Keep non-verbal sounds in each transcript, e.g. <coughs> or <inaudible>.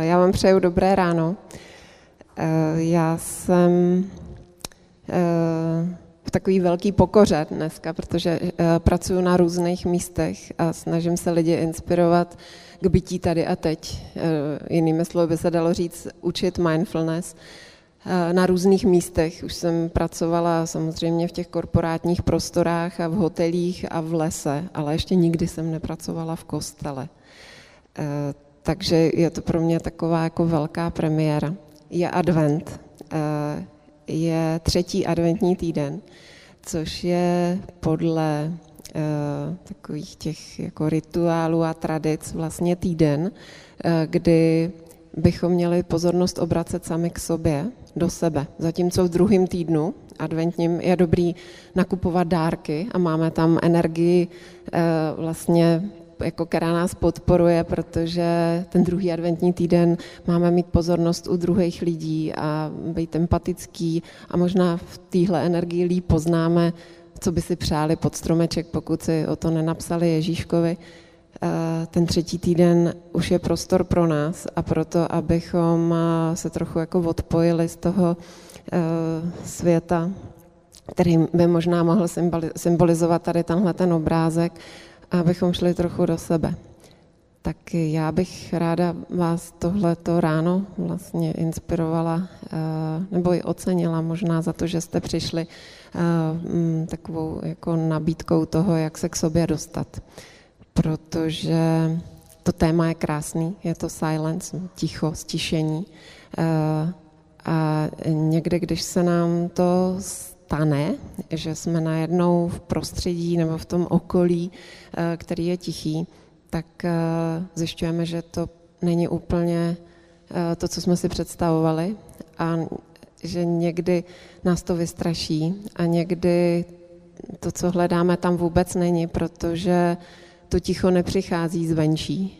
Já vám přeju dobré ráno. Já jsem v takový velký pokoře dneska, protože pracuji na různých místech a snažím se lidi inspirovat k bytí tady a teď. Jinými slovy by se dalo říct učit mindfulness na různých místech. Už jsem pracovala samozřejmě v těch korporátních prostorách a v hotelích a v lese, ale ještě nikdy jsem nepracovala v kostele. Takže je to pro mě taková jako velká premiéra. Je advent, je třetí adventní týden, což je podle takových těch jako rituálů a tradic vlastně týden, kdy bychom měli pozornost obracet sami k sobě, do sebe. Zatímco v druhém týdnu adventním je dobrý nakupovat dárky a máme tam energii vlastně jako která nás podporuje, protože ten druhý adventní týden máme mít pozornost u druhých lidí a být empatický a možná v téhle energii líp poznáme, co by si přáli pod stromeček, pokud si o to nenapsali Ježíškovi. Ten třetí týden už je prostor pro nás a proto, abychom se trochu jako odpojili z toho světa, který by možná mohl symbolizovat tady tenhle ten obrázek, abychom šli trochu do sebe. Tak já bych ráda vás tohleto ráno vlastně inspirovala nebo i ocenila možná za to, že jste přišli takovou jako nabídkou toho, jak se k sobě dostat. Protože to téma je krásný, je to silence, ticho, stišení. A někde, když se nám to stane, že jsme najednou v prostředí nebo v tom okolí, který je tichý, tak zjišťujeme, že to není úplně to, co jsme si představovali a že někdy nás to vystraší a někdy to, co hledáme, tam vůbec není, protože to ticho nepřichází zvenčí.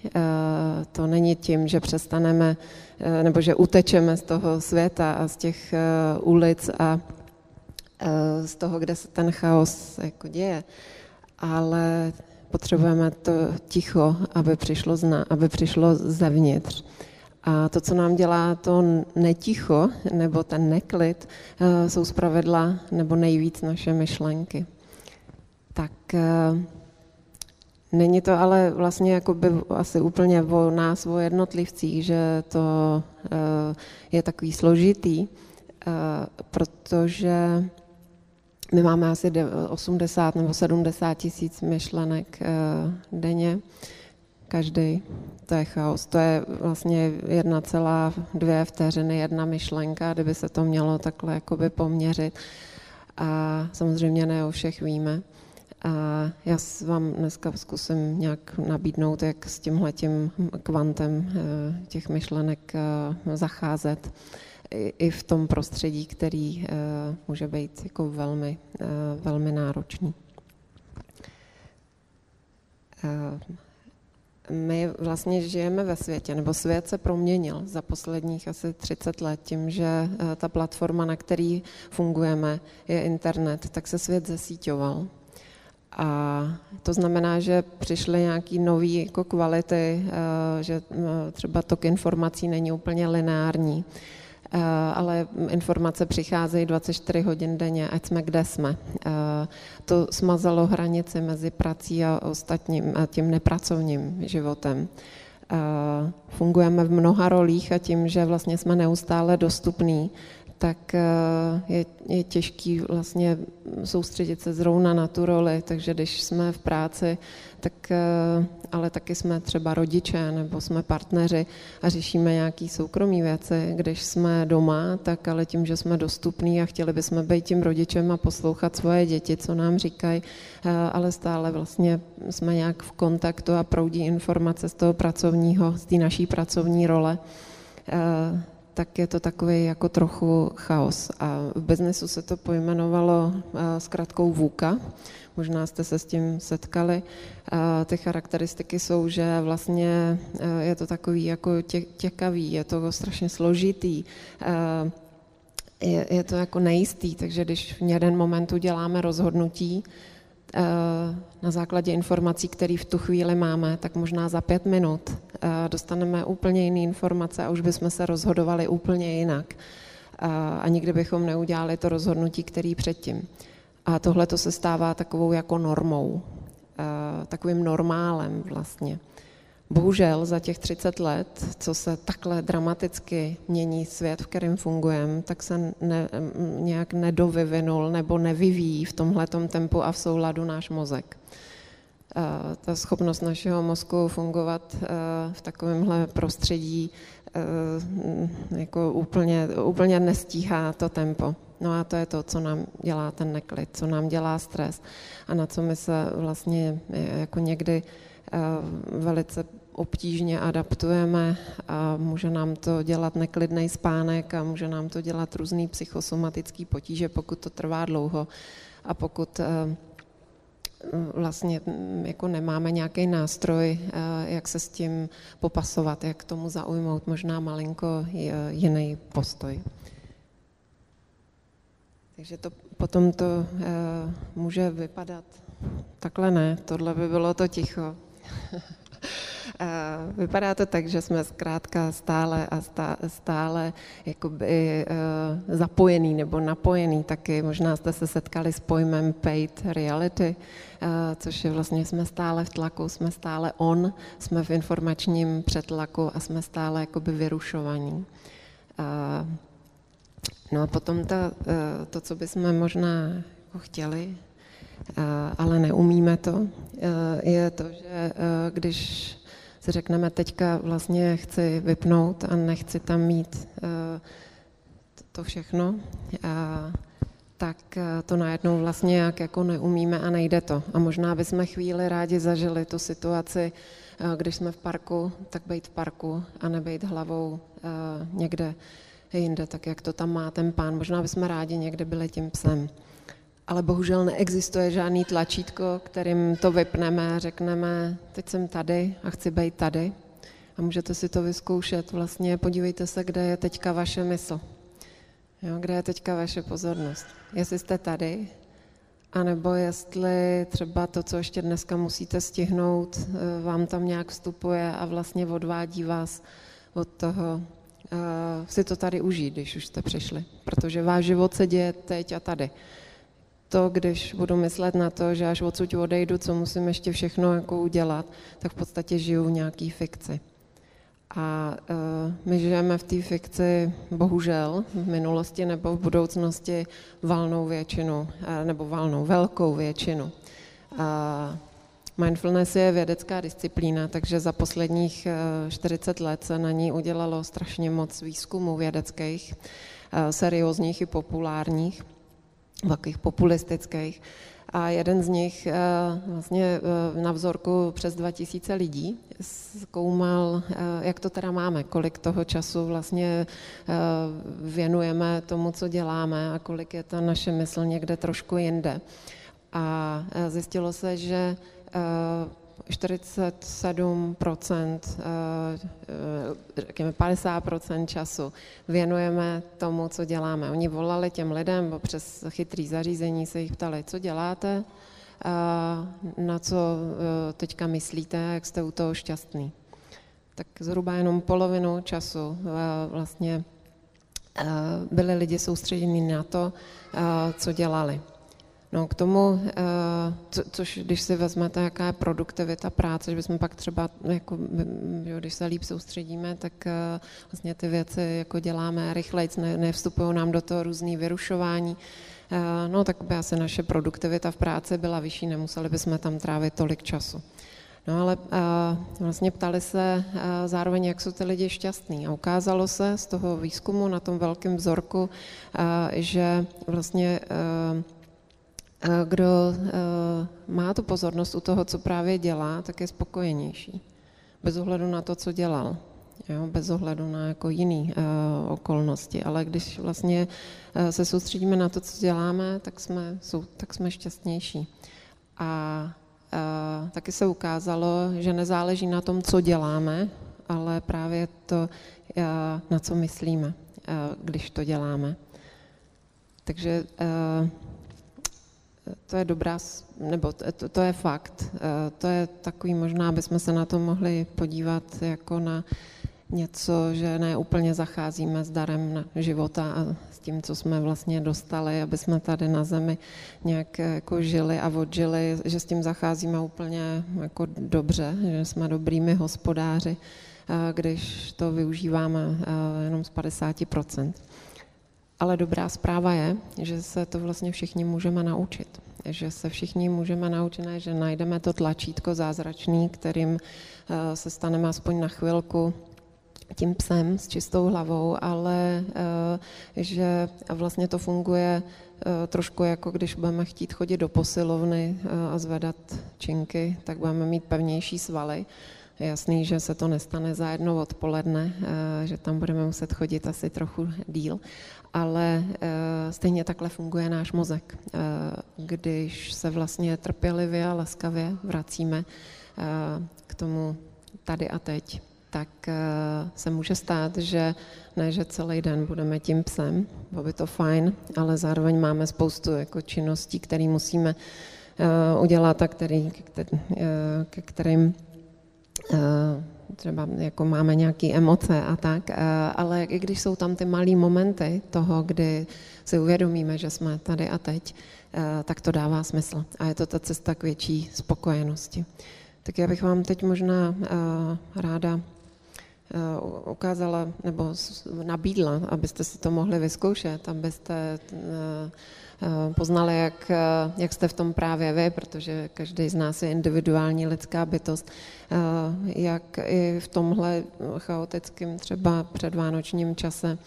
To není tím, že přestaneme nebo že utečeme z toho světa a z těch ulic a z toho, kde se ten chaos jako děje, ale potřebujeme to ticho, aby přišlo, zna, aby přišlo zevnitř. A to, co nám dělá to neticho nebo ten neklid, jsou zpravedla nebo nejvíc naše myšlenky. Tak není to ale vlastně jako by asi úplně o nás, o jednotlivcích, že to je takový složitý, protože my máme asi 80 nebo 70 tisíc myšlenek denně, každý. To je chaos. To je vlastně 1,2 vteřiny jedna myšlenka, kdyby se to mělo takhle jakoby poměřit. A samozřejmě ne o všech víme. A já vám dneska zkusím nějak nabídnout, jak s tímhletím kvantem těch myšlenek zacházet i v tom prostředí, který může být jako velmi, velmi náročný. My vlastně žijeme ve světě, nebo svět se proměnil za posledních asi 30 let tím, že ta platforma, na který fungujeme, je internet, tak se svět zesíťoval. A to znamená, že přišly nějaké nové jako kvality, že třeba tok informací není úplně lineární ale informace přicházejí 24 hodin denně, ať jsme kde jsme. To smazalo hranici mezi prací a ostatním a tím nepracovním životem. Fungujeme v mnoha rolích a tím, že vlastně jsme neustále dostupní, tak je, je těžký vlastně soustředit se zrovna na tu roli, takže když jsme v práci, tak ale taky jsme třeba rodiče nebo jsme partneři a řešíme nějaké soukromé věci. Když jsme doma, tak ale tím, že jsme dostupní a chtěli bychom být tím rodičem a poslouchat svoje děti, co nám říkají, ale stále vlastně jsme nějak v kontaktu a proudí informace z toho pracovního, z té naší pracovní role tak je to takový jako trochu chaos. A v biznesu se to pojmenovalo zkratkou VUCA. Možná jste se s tím setkali. Ty charakteristiky jsou, že vlastně je to takový jako těkavý, je to strašně složitý, je, je to jako nejistý, takže když v jeden moment uděláme rozhodnutí, na základě informací, které v tu chvíli máme, tak možná za pět minut dostaneme úplně jiné informace a už bychom se rozhodovali úplně jinak. A nikdy bychom neudělali to rozhodnutí, který předtím. A tohle to se stává takovou jako normou, takovým normálem vlastně. Bohužel za těch 30 let, co se takhle dramaticky mění svět, v kterém fungujeme, tak se ne, nějak nedovyvinul nebo nevyvíjí v tomhletom tempu a v souladu náš mozek. Ta schopnost našeho mozku fungovat v takovémhle prostředí jako úplně, úplně nestíhá to tempo. No a to je to, co nám dělá ten neklid, co nám dělá stres a na co my se vlastně jako někdy velice obtížně adaptujeme a může nám to dělat neklidný spánek a může nám to dělat různý psychosomatický potíže, pokud to trvá dlouho a pokud eh, vlastně mm, jako nemáme nějaký nástroj, eh, jak se s tím popasovat, jak tomu zaujmout možná malinko jiný postoj. Takže to potom to uh, může vypadat takhle ne, tohle by bylo to ticho. <laughs> Vypadá to tak, že jsme zkrátka stále a stále jakoby uh, zapojený nebo napojený taky. Možná jste se setkali s pojmem paid reality, uh, což je vlastně, jsme stále v tlaku, jsme stále on, jsme v informačním přetlaku a jsme stále jakoby vyrušovaní. No a potom ta, to, co bychom možná jako chtěli, ale neumíme to, je to, že když si řekneme, teďka vlastně chci vypnout a nechci tam mít eh, to všechno, tak eh, to najednou vlastně jak jako neumíme a nejde to. A možná bychom chvíli rádi zažili tu situaci, eh, když jsme v parku, tak být v parku a nebejt hlavou někde jinde, tak jak to tam má ten pán. Možná bychom rádi někde byli tím psem ale bohužel neexistuje žádný tlačítko, kterým to vypneme a řekneme, teď jsem tady a chci být tady. A můžete si to vyzkoušet. Vlastně podívejte se, kde je teďka vaše mysl. Jo, kde je teďka vaše pozornost. Jestli jste tady, anebo jestli třeba to, co ještě dneska musíte stihnout, eh, vám tam nějak vstupuje a vlastně odvádí vás od toho uh, si to tady užít, když už jste přišli. Protože váš život se děje teď a tady to, když budu myslet na to, že až odsud odejdu, co musím ještě všechno jako udělat, tak v podstatě žiju v nějaký fikci. A uh, my žijeme v té fikci, bohužel, v minulosti nebo v budoucnosti valnou většinu, uh, nebo valnou, velkou většinu. Mindfulness je vědecká disciplína, takže za posledních uh, 40 let se na ní udělalo strašně moc výzkumů vědeckých, seriózních i populárních takových populistických. A jeden z nich eh, vlastně eh, na vzorku přes 2000 lidí zkoumal, eh, jak to teda máme, kolik toho času vlastně věnujeme tomu, co děláme a kolik je ta naše mysl někde trošku jinde. A zjistilo se, že 47 eh, eh, řekněme 50% času věnujeme tomu, co děláme. Oni volali těm lidem, bo přes chytrý zařízení se jich ptali, co děláte, na co eh, teďka myslíte, jak jste u toho šťastný. Tak zhruba jenom polovinu času vlastně byli lidi soustředěni na to, co dělali. No k tomu, eh, co, což když si vezmete, jaká je produktivita práce, že bychom pak třeba, jako, jo, když se líp soustředíme, tak eh, vlastně ty věci jako děláme rychleji, ne, nevstupují nám do toho různý vyrušování, eh, no tak by asi naše produktivita v práci byla vyšší, nemuseli bychom tam trávit tolik času. No ale vlastně ptali se zároveň, jak jsou ty lidi šťastní. A ukázalo se z toho výzkumu na tom velkém vzorku, že vlastně kdo eh, má tu pozornost u toho, co právě dělá, tak je spokojenější. Bez ohledu na to, co dělal. Jo, bez ohledu na jako jiný uh, okolnosti. Ale když vlastně uh, se soustředíme na to, co děláme, tak jsme, jsou, tak jsme šťastnější. A uh, taky se ukázalo, že nezáleží na tom, co děláme, ale právě to, uh, na co myslíme, uh, když to děláme. Takže uh, to je dobrá, nebo to, to je fakt. To je takový, možná bychom se na to mohli podívat jako na něco, že ne úplně zacházíme s darem života a s tím, co jsme vlastně dostali, aby jsme tady na zemi nějak jako žili a odžili, že s tím zacházíme úplně jako dobře, že jsme dobrými hospodáři, když to využíváme jenom z 50%. Ale dobrá zpráva je, že se to vlastně všichni můžeme naučit. Že se všichni můžeme naučit, ne, že najdeme to tlačítko zázračný, kterým se staneme aspoň na chvilku tím psem s čistou hlavou, ale eh, že vlastně to funguje eh, trošku jako když budeme chtít chodit do posilovny eh, a zvedat činky, tak budeme mít pevnější svaly. Je jasný, že se to nestane za jedno odpoledne, že tam budeme muset chodit asi trochu díl, ale stejně takhle funguje náš mozek. Když se vlastně trpělivě a laskavě vracíme k tomu tady a teď, tak eh, se může stát, že ne, že celý den budeme tím psem, bylo by to fajn, ale zároveň máme spoustu jako činností, které musíme eh, udělat a který, ke kterým eh, třeba jako máme nějaké emoce a tak, ale i když jsou tam ty malé momenty toho, kdy si uvědomíme, že jsme tady a teď, tak to dává smysl a je to ta cesta k větší spokojenosti. Tak já bych vám teď možná ráda Eh, ukázala nebo nabídla, abyste si to mohli vyzkoušet, abyste eh, eh, poznali, jak, jak jste v tom právě vy, protože každý z nás je individuální lidská bytost, jak i v tomhle chaotickém třeba předvánočním čase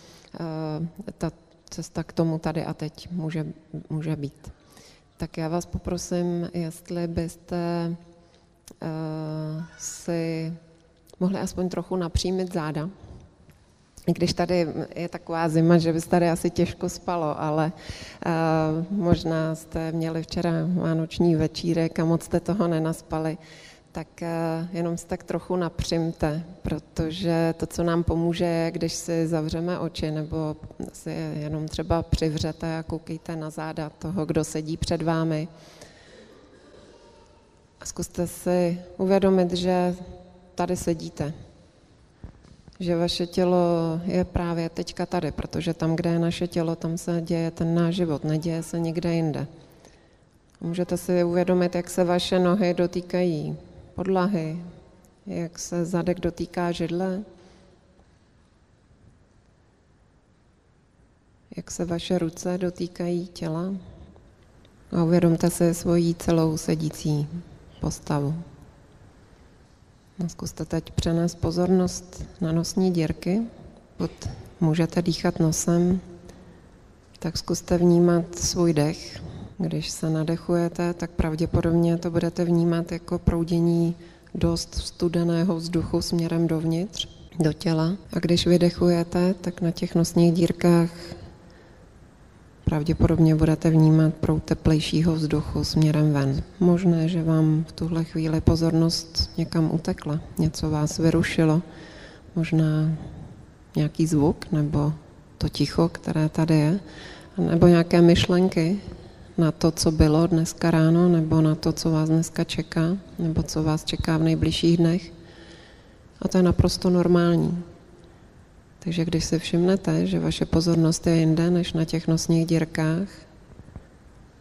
ta cesta k tomu tady a teď může, může být. Tak já vás poprosím, jestli byste si mohli aspoň trochu napřímit záda. Když tady je taková zima, že by tady asi těžko spalo, ale uh, možná jste měli včera vánoční večírek a moc jste toho nenaspali, tak uh, jenom se tak trochu napřimte, protože to, co nám pomůže, je, když si zavřeme oči nebo si jenom třeba přivřete a koukejte na záda toho, kdo sedí před vámi. A zkuste si uvědomit, že tady sedíte. Že vaše tělo je právě teďka tady, protože tam, kde je naše tělo, tam se děje ten náš život, neděje se nikde jinde. Můžete si uvědomit, jak se vaše nohy dotýkají podlahy, jak se zadek dotýká židle, jak se vaše ruce dotýkají těla a uvědomte si svoji celou sedící postavu. Zkuste teď přenést pozornost na nosní dírky. Pokud můžete dýchat nosem, tak zkuste vnímat svůj dech. Když se nadechujete, tak pravděpodobně to budete vnímat jako proudění dost studeného vzduchu směrem dovnitř, do těla. A když vydechujete, tak na těch nosních dírkách pravděpodobně budete vnímat proud teplejšího vzduchu směrem ven. Možné, že vám v tuhle chvíli pozornost někam utekla, něco vás vyrušilo, možná nějaký zvuk nebo to ticho, které tady je, nebo nějaké myšlenky na to, co bylo dneska ráno, nebo na to, co vás dneska čeká, nebo co vás čeká v nejbližších dnech. A to je naprosto normální. Takže když si všimnete, že vaše pozornost je jinde než na těch nosních dírkách,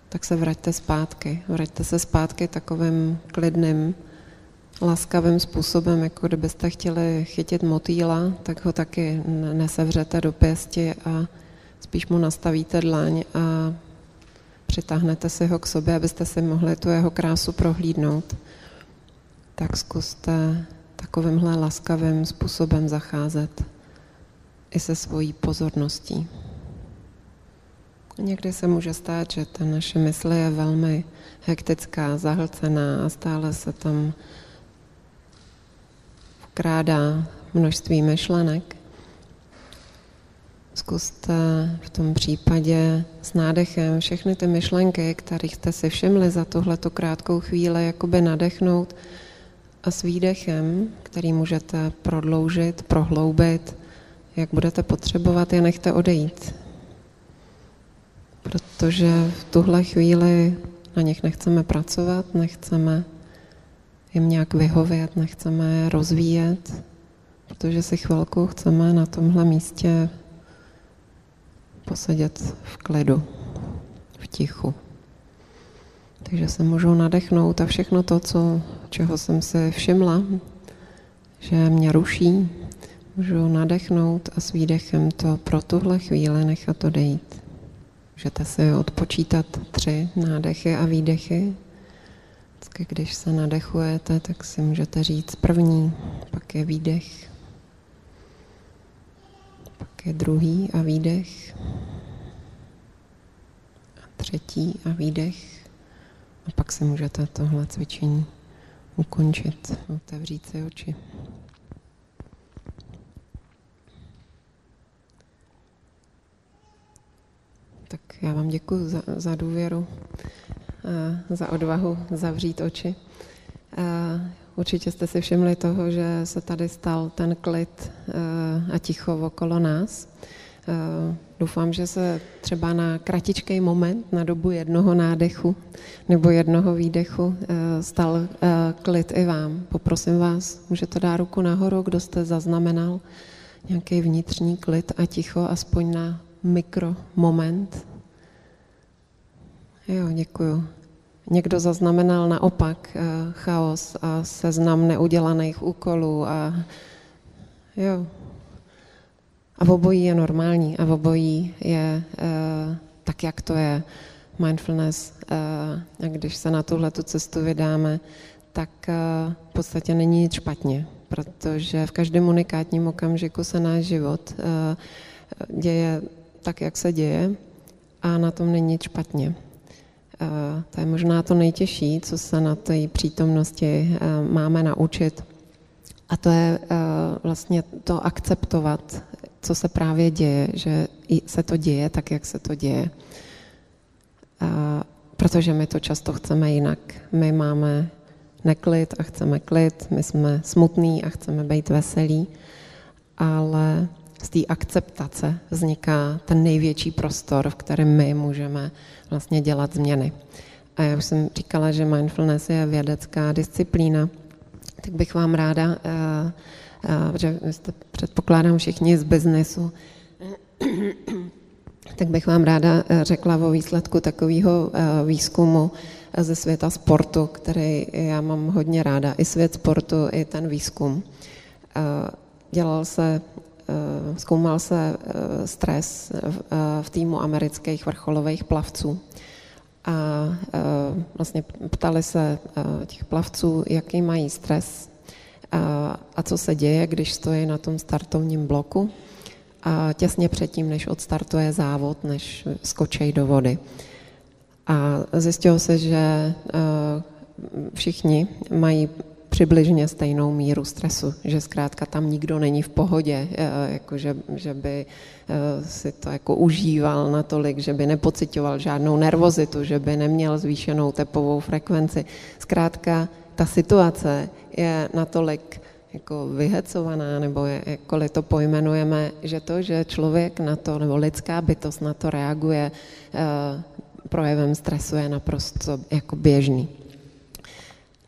tak se vraťte zpátky. Vraťte se zpátky takovým klidným, laskavým způsobem, jako kdybyste chtěli chytit motýla, tak ho taky nesevřete do pěsti a spíš mu nastavíte dlaň a přitáhnete si ho k sobě, abyste si mohli tu jeho krásu prohlídnout. Tak zkuste takovýmhle laskavým způsobem zacházet i se svojí pozorností. Někdy se může stát, že ta naše mysl je velmi hektická, zahlcená a stále se tam vkrádá množství myšlenek. Zkuste v tom případě s nádechem všechny ty myšlenky, které jste si všimli za tuhleto krátkou chvíli, jakoby nadechnout a s výdechem, který můžete prodloužit, prohloubit, jak budete potřebovat, je nechte odejít. Protože v tuhle chvíli na nich nechceme pracovat, nechceme jim nějak vyhovět, nechceme je rozvíjet, protože si chvilku chceme na tomhle místě posedět v klidu, v tichu. Takže se můžou nadechnout a všechno to, co, čeho jsem si všimla, že mě ruší, můžu nadechnout a s výdechem to pro tuhle chvíli nechat odejít. Můžete si odpočítat tři nádechy a výdechy. Vždycky, když se nadechujete, tak si můžete říct první, pak je výdech, pak je druhý a výdech, a třetí a výdech. A pak si můžete tohle cvičení ukončit, otevřít si oči. Tak já vám děkuji za, za důvěru, za odvahu zavřít oči. Určitě jste si všimli toho, že se tady stal ten klid a ticho okolo nás. Doufám, že se třeba na kratičký moment, na dobu jednoho nádechu nebo jednoho výdechu stal klid i vám. Poprosím vás, můžete dát ruku nahoru, kdo jste zaznamenal nějaký vnitřní klid a ticho, aspoň na mikromoment. Jo, děkuju. Někdo zaznamenal naopak uh, chaos a seznam neudělaných úkolů a jo. A v obojí je normální a v obojí je uh, tak, jak to je. Mindfulness, uh, a když se na tuhle tu cestu vydáme, tak v podstatě není nic špatně, protože v každém unikátním okamžiku se náš život děje tak, jak se děje a na tom není nic špatně. To je možná to nejtěžší, co se na té přítomnosti máme naučit. A to je vlastně to akceptovat, co se právě děje, že se to děje tak, jak se to děje. Protože my to často chceme jinak. My máme neklid a chceme klid, my jsme smutní a chceme být veselí, ale z té akceptace vzniká ten největší prostor, v kterém my můžeme vlastně dělat změny. A já už jsem říkala, že mindfulness je vědecká disciplína, tak bych vám ráda, protože jste předpokládám všichni z biznesu, <clears throat> tak bych vám ráda řekla o výsledku takového výzkumu ze světa sportu, který já mám hodně ráda. I svět sportu, i ten výzkum. Dělal se Eh, zkoumal se eh, stres v týmu amerických vrcholových plavců. A eh, vlastně ptali se těch plavců, jaký mají stres a co se děje, když stojí na tom startovním bloku a těsně předtím, než odstartuje závod, než skočí do vody. A zjistilo se, že všichni mají přibližně stejnou míru stresu, že zkrátka tam nikdo není v pohodě, eh, jako že, že by eh, si to jako užíval natolik, že by nepocitoval žádnou nervozitu, že by neměl zvýšenou tepovou frekvenci. Zkrátka ta situace je natolik jako vyhecovaná, nebo je, jakkoliv to pojmenujeme, že to, že člověk na to, nebo lidská bytost na to reaguje eh, projevem stresu je naprosto jako běžný.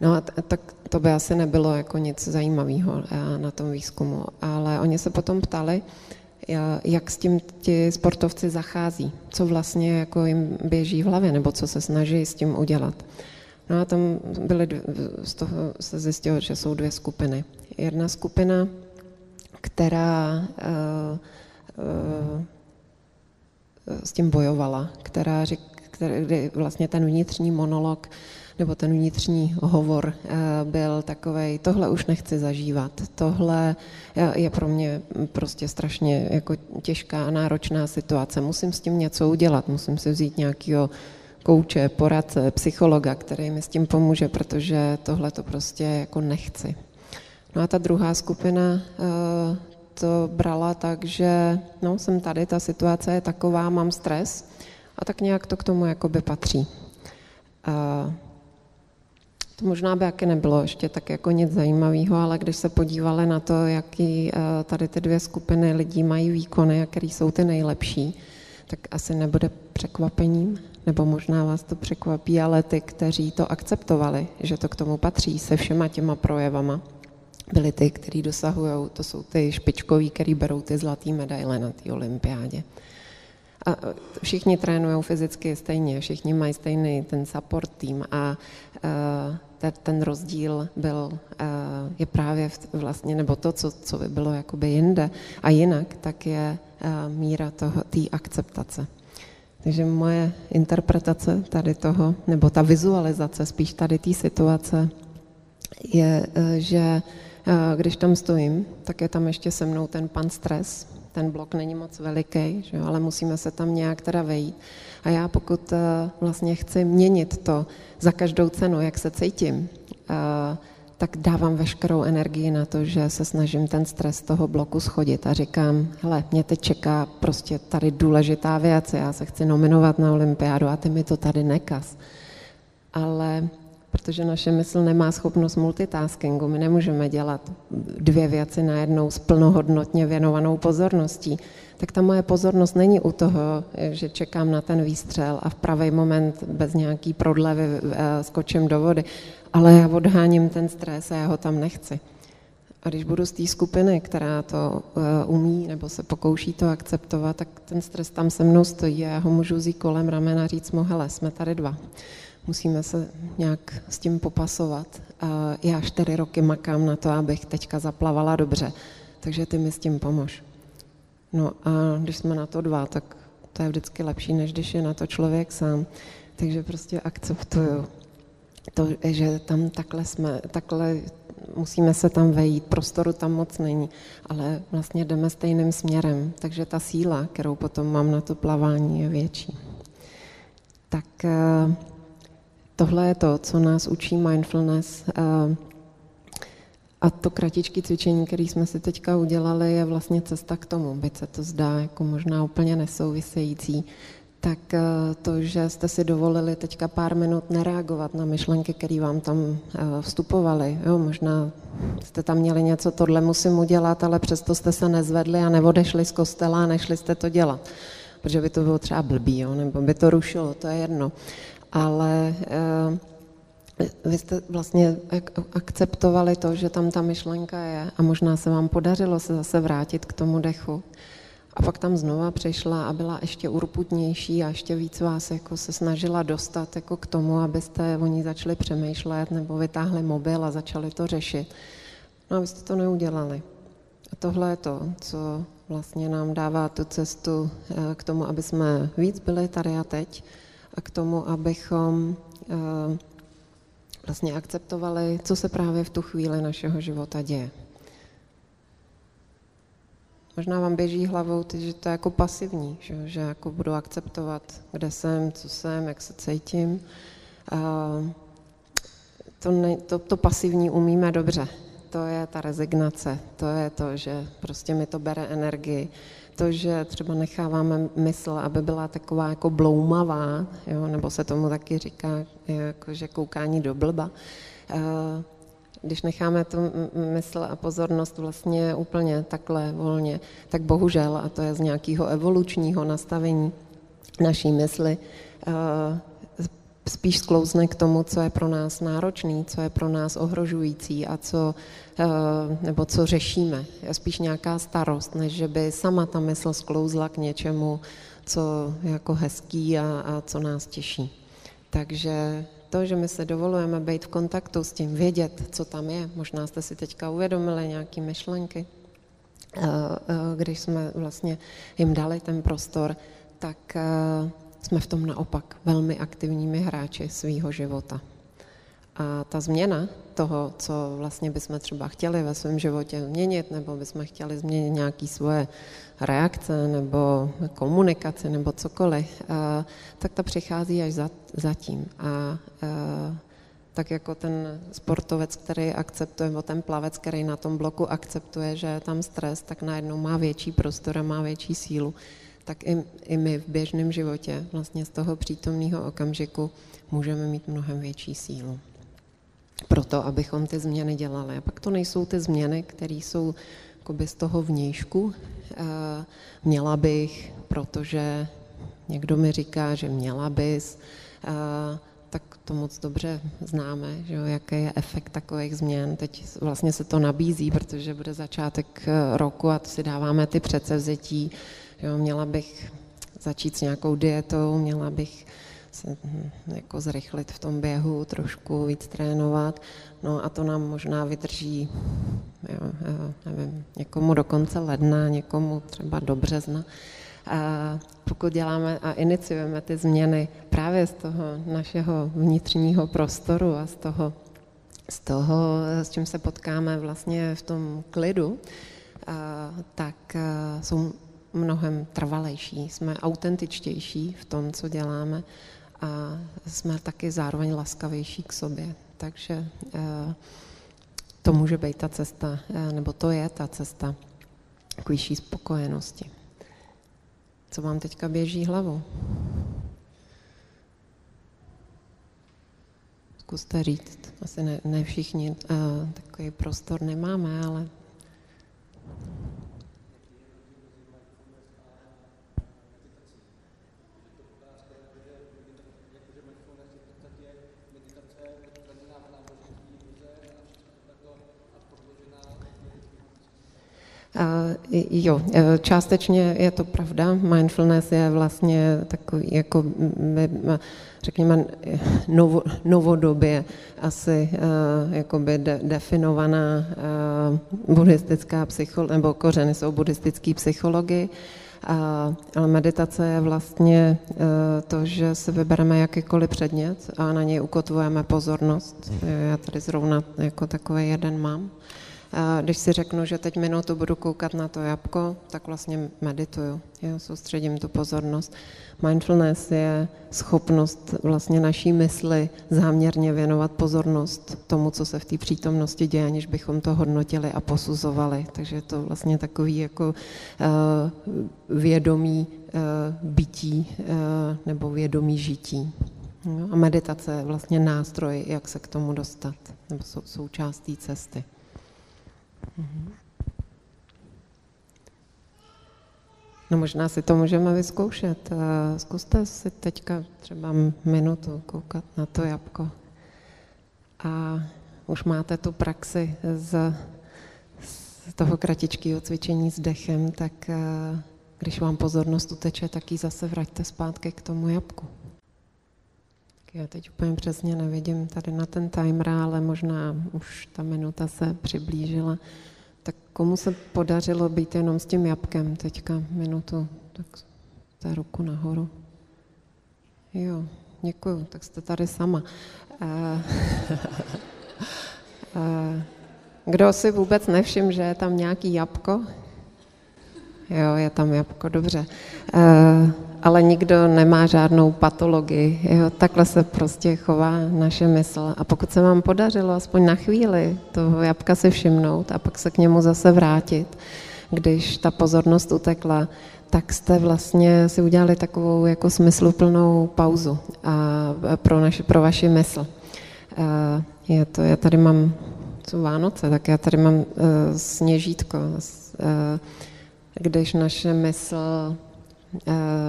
No a tak to by asi nebylo jako nic zajímavého eh, na tom výzkumu, ale oni se potom ptali, eh, jak s tím ti sportovci zachází, co vlastně jako jim běží v hlavě, nebo co se snaží s tím udělat. No a tam byly, z toho se zjistilo, že jsou dvě skupiny. Jedna skupina, která uh, s tím bojovala, která, která, kdy vlastně ten vnitřní monolog nebo ten vnitřní hovor eh, byl takový, tohle už nechci zažívat, tohle je pro mě prostě strašně jako těžká a náročná situace, musím s tím něco udělat, musím si vzít nějakého kouče, poradce, psychologa, který mi s tím pomůže, protože tohle to prostě jako nechci. No a ta druhá skupina eh, to brala tak, že no, jsem tady, ta situace je taková, mám stres a tak nějak to k tomu jakoby patří. To možná by jaké nebylo ještě tak jako nic zajímavého, ale když se podívali na to, jaký eh, tady ty dvě skupiny lidí mají výkony a který jsou ty nejlepší, tak asi nebude překvapením, nebo možná vás to překvapí, ale ty, kteří to akceptovali, že to k tomu patří se všema těma projevama, byli ty, kteří dosahují, to jsou ty špičkoví, který berou ty zlatý medaile na té olympiádě. A všichni trénují fyzicky stejně, všichni mají stejný ten support tým a ten rozdíl byl, je právě vlastně, nebo to, co, co by bylo jakoby jinde a jinak, tak je míra té akceptace. Takže moje interpretace tady toho, nebo ta vizualizace spíš tady té situace, je, že když tam stojím, tak je tam ještě se mnou ten pan stres, ten blok není moc veliký, že jo, ale musíme se tam nějak teda vejít. A já pokud uh, vlastně chci měnit to za každou cenu, jak se cítím, uh, tak dávám veškerou energii na to, že se snažím ten stres toho bloku schodit a říkám, hele, mě teď čeká prostě tady důležitá věc, já se chci nominovat na olympiádu a ty mi to tady nekaz. Ale protože naše mysl nemá schopnost multitaskingu. My nemůžeme dělat dvě věci najednou s plnohodnotně věnovanou pozorností. Tak ta moje pozornost není u toho, že čekám na ten výstřel a v pravý moment bez nějaký prodlevy eh, skočím do vody, ale já odháním ten stres a já ho tam nechci. A když budu z té skupiny, která to uh, umí nebo se pokouší to akceptovat, tak ten stres tam se mnou stojí a já ho můžu vzít kolem ramena a říct mu, hele, jsme tady dva musíme se nějak s tím popasovat. A já čtyři roky makám na to, abych teďka zaplavala dobře, takže ty mi s tím pomož. No a když jsme na to dva, tak to je vždycky lepší, než když je na to člověk sám. Takže prostě akceptuju to, že tam takhle jsme, takhle musíme se tam vejít, prostoru tam moc není, ale vlastně jdeme stejným směrem, takže ta síla, kterou potom mám na to plavání, je větší. Tak uh, tohle je to, co nás učí mindfulness. A to kratičké cvičení, které jsme si teďka udělali, je vlastně cesta k tomu, byť se to zdá jako možná úplně nesouvisející, tak to, že jste si dovolili teďka pár minut nereagovat na myšlenky, které vám tam vstupovaly. Jo, možná jste tam měli něco, tohle musím udělat, ale přesto jste se nezvedli a neodešli z kostela a nešli jste to dělat. Protože by to bylo třeba blbý, jo, nebo by to rušilo, to je jedno ale eh, vy jste vlastně akceptovali to, že tam ta myšlenka je a možná se vám podařilo se zase vrátit k tomu dechu. A pak tam znova přišla a byla ještě urputnější a ještě víc vás jako se snažila dostat jako k tomu, abyste o ní začali přemýšlet nebo vytáhli mobil a začali to řešit. No a vy jste to neudělali. A tohle je to, co vlastně nám dává tu cestu eh, k tomu, aby jsme víc byli tady a teď, a k tomu, abychom eh, vlastně akceptovali, co se právě v tu chvíli našeho života děje. Možná vám běží hlavou, že to je jako pasivní, že, že jako budu akceptovat, kde jsem, co jsem, jak se cítím. To, ne, to, to pasivní umíme dobře. To je ta rezignace, to je to, že prostě mi to bere energii to, že třeba necháváme mysl, aby byla taková jako bloumavá, jo, nebo se tomu taky říká, jako, že koukání do blba, eh, když necháme tu mysl a pozornost vlastně úplně takhle volně, tak bohužel, a to je z nějakého evolučního nastavení naší mysli, eh, spíš sklouzne k tomu, co je pro nás náročný, co je pro nás ohrožující a co, eh, nebo co řešíme. Je spíš nějaká starost, než že by sama ta mysl sklouzla k něčemu, co je jako hezký a, a co nás těší. Takže to, že my se dovolujeme být v kontaktu s tím, vědět, co tam je, možná jste si teďka uvědomili nějaké myšlenky, eh, eh, když jsme vlastně jim dali ten prostor, tak jsme v tom naopak velmi aktivními hráči svýho života. A ta změna toho, co vlastně bychom třeba chtěli ve svém životě změnit, nebo bychom chtěli změnit nějaké svoje reakce, nebo komunikaci, nebo cokoliv, tak ta přichází až za, zatím. A tak jako ten sportovec, který akceptuje, nebo ten plavec, který na tom bloku akceptuje, že je tam stres, tak najednou má větší prostor a má větší sílu tak i, i my v běžném životě vlastně z toho přítomného okamžiku můžeme mít mnohem větší sílu. Proto, abychom ty změny dělali. A pak to nejsou ty změny, které jsou z toho vnějšku. Měla bych, protože někdo mi říká, že měla bys, tak to moc dobře známe, že jo, jaký je efekt takových změn. Teď vlastně se to nabízí, protože bude začátek eh, roku a to si dáváme ty předsevzetí. Jo, měla bych začít s nějakou dietou, měla bych se hm, jako zrychlit v tom běhu, trošku víc trénovat. No a to nám možná vydrží, jo, nevím, někomu do konce ledna, někomu třeba do března. A pokud děláme a iniciujeme ty změny právě z toho našeho vnitřního prostoru a z toho, z toho, s čím se potkáme vlastně v tom klidu, tak jsou mnohem trvalejší, jsme autentičtější v tom, co děláme a jsme taky zároveň laskavější k sobě. Takže to může být ta cesta, nebo to je ta cesta k vyšší spokojenosti. Co vám teďka běží hlavou? Zkuste říct. Asi ne, ne všichni uh, takový prostor nemáme, ale Jo, e, částečně je to pravda. Mindfulness je vlastně takový, jako, řekněme, novo, novodobě asi jakoby de, definovaná e, buddhistická psychologie, nebo kořeny jsou buddhistické psychologii, ale meditace je vlastně to, že si vybereme jakýkoliv předmět a na něj ukotvujeme pozornost. Já tady zrovna jako takový jeden mám. Když si řeknu, že teď minutu budu koukat na to jabko, tak vlastně medituju, jo, soustředím tu pozornost. Mindfulness je schopnost vlastně naší mysli záměrně věnovat pozornost tomu, co se v té přítomnosti děje, aniž bychom to hodnotili a posuzovali. Takže je to vlastně takový jako uh, vědomí uh, bytí uh, nebo vědomí žití. Jo? A meditace je vlastně nástroj, jak se k tomu dostat, nebo sou, součástí cesty. Mhm. No možná si to můžeme vyzkoušet. Zkuste si teďka třeba minutu koukat na to jabko. A už máte tu praxi z, z toho kratičkého cvičení s dechem, tak eh, když vám pozornost uteče, tak ji zase vraťte zpátky k tomu jabku. Já teď úplně přesně nevidím tady na ten timer, ale možná už ta minuta se přiblížila. Tak komu se podařilo být jenom s tím jabkem teďka minutu? Tak ta ruku nahoru. Jo, děkuju, tak jste tady sama. Eh, <laughs> eh, kdo si vůbec nevšim, že je tam nějaký jabko? Jo, je tam jabko, dobře. Ale nikdo nemá žádnou patologii. Jo? Takhle se prostě chová naše mysl. A pokud se vám podařilo aspoň na chvíli toho jabka si všimnout a pak se k němu zase vrátit, když ta pozornost utekla, tak jste vlastně si udělali takovou jako smysluplnou pauzu a pro, naši, pro vaši mysl. Uh, je to, já tady mám, co Vánoce, tak já tady mám uh, sněžítko, uh, když naše mysl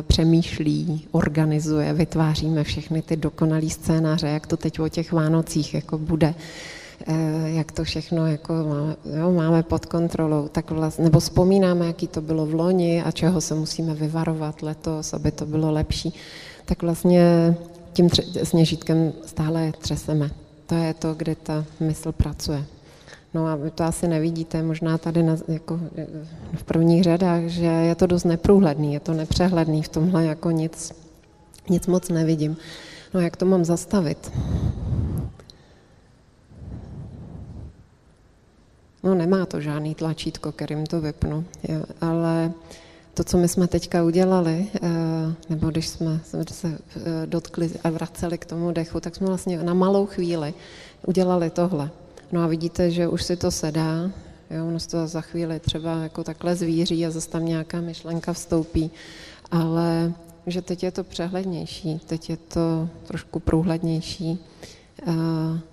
přemýšlí, organizuje, vytváříme všechny ty dokonalé scénáře, jak to teď o těch Vánocích jako bude, eh, jak to všechno jako máme, jo, máme pod kontrolou, tak vlastně, nebo vzpomínáme, jaký to bylo v loni a čeho se musíme vyvarovat letos, aby to bylo lepší, tak vlastně tím tře- sněžítkem stále třeseme. To je to, kde ta mysl pracuje. No a vy to asi nevidíte, možná tady na, jako v prvních řadách, že je to dost neprůhledný, je to nepřehledný, v tomhle jako nic, nic moc nevidím. No jak to mám zastavit? No nemá to žádný tlačítko, kterým to vypnu, jo, ale to, co my jsme teďka udělali, eh, nebo když jsme se eh, dotkli a vraceli k tomu dechu, tak jsme vlastně na malou chvíli udělali tohle. No a vidíte, že už si to sedá, jo, ono se to za chvíli třeba jako takhle zvíří a zase tam nějaká myšlenka vstoupí, ale že teď je to přehlednější, teď je to trošku průhlednější.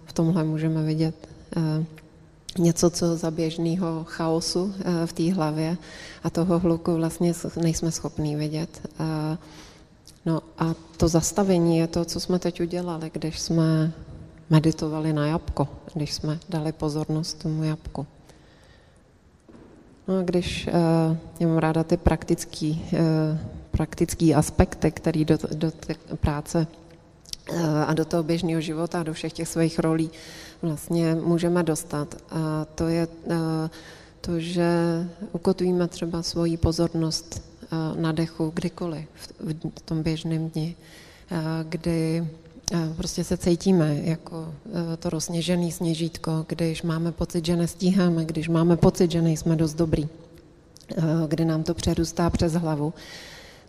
V tomhle můžeme vidět něco, co za běžného chaosu v té hlavě a toho hluku vlastně nejsme schopní vidět. No a to zastavení je to, co jsme teď udělali, když jsme meditovali na jabko, když jsme dali pozornost tomu jabku. No a když uh, já mám ráda ty praktický, uh, praktický aspekty, které do, do té práce uh, a do toho běžného života, do všech těch svých rolí vlastně můžeme dostat. A to je to, že ukotvíme třeba svoji pozornost na dechu kdykoliv v, tom běžném dni, kdy prostě se cítíme jako e, to rozsněžený sněžítko, když máme pocit, že nestíháme, když máme pocit, že nejsme dost dobrý, e, kdy nám to přerůstá přes hlavu,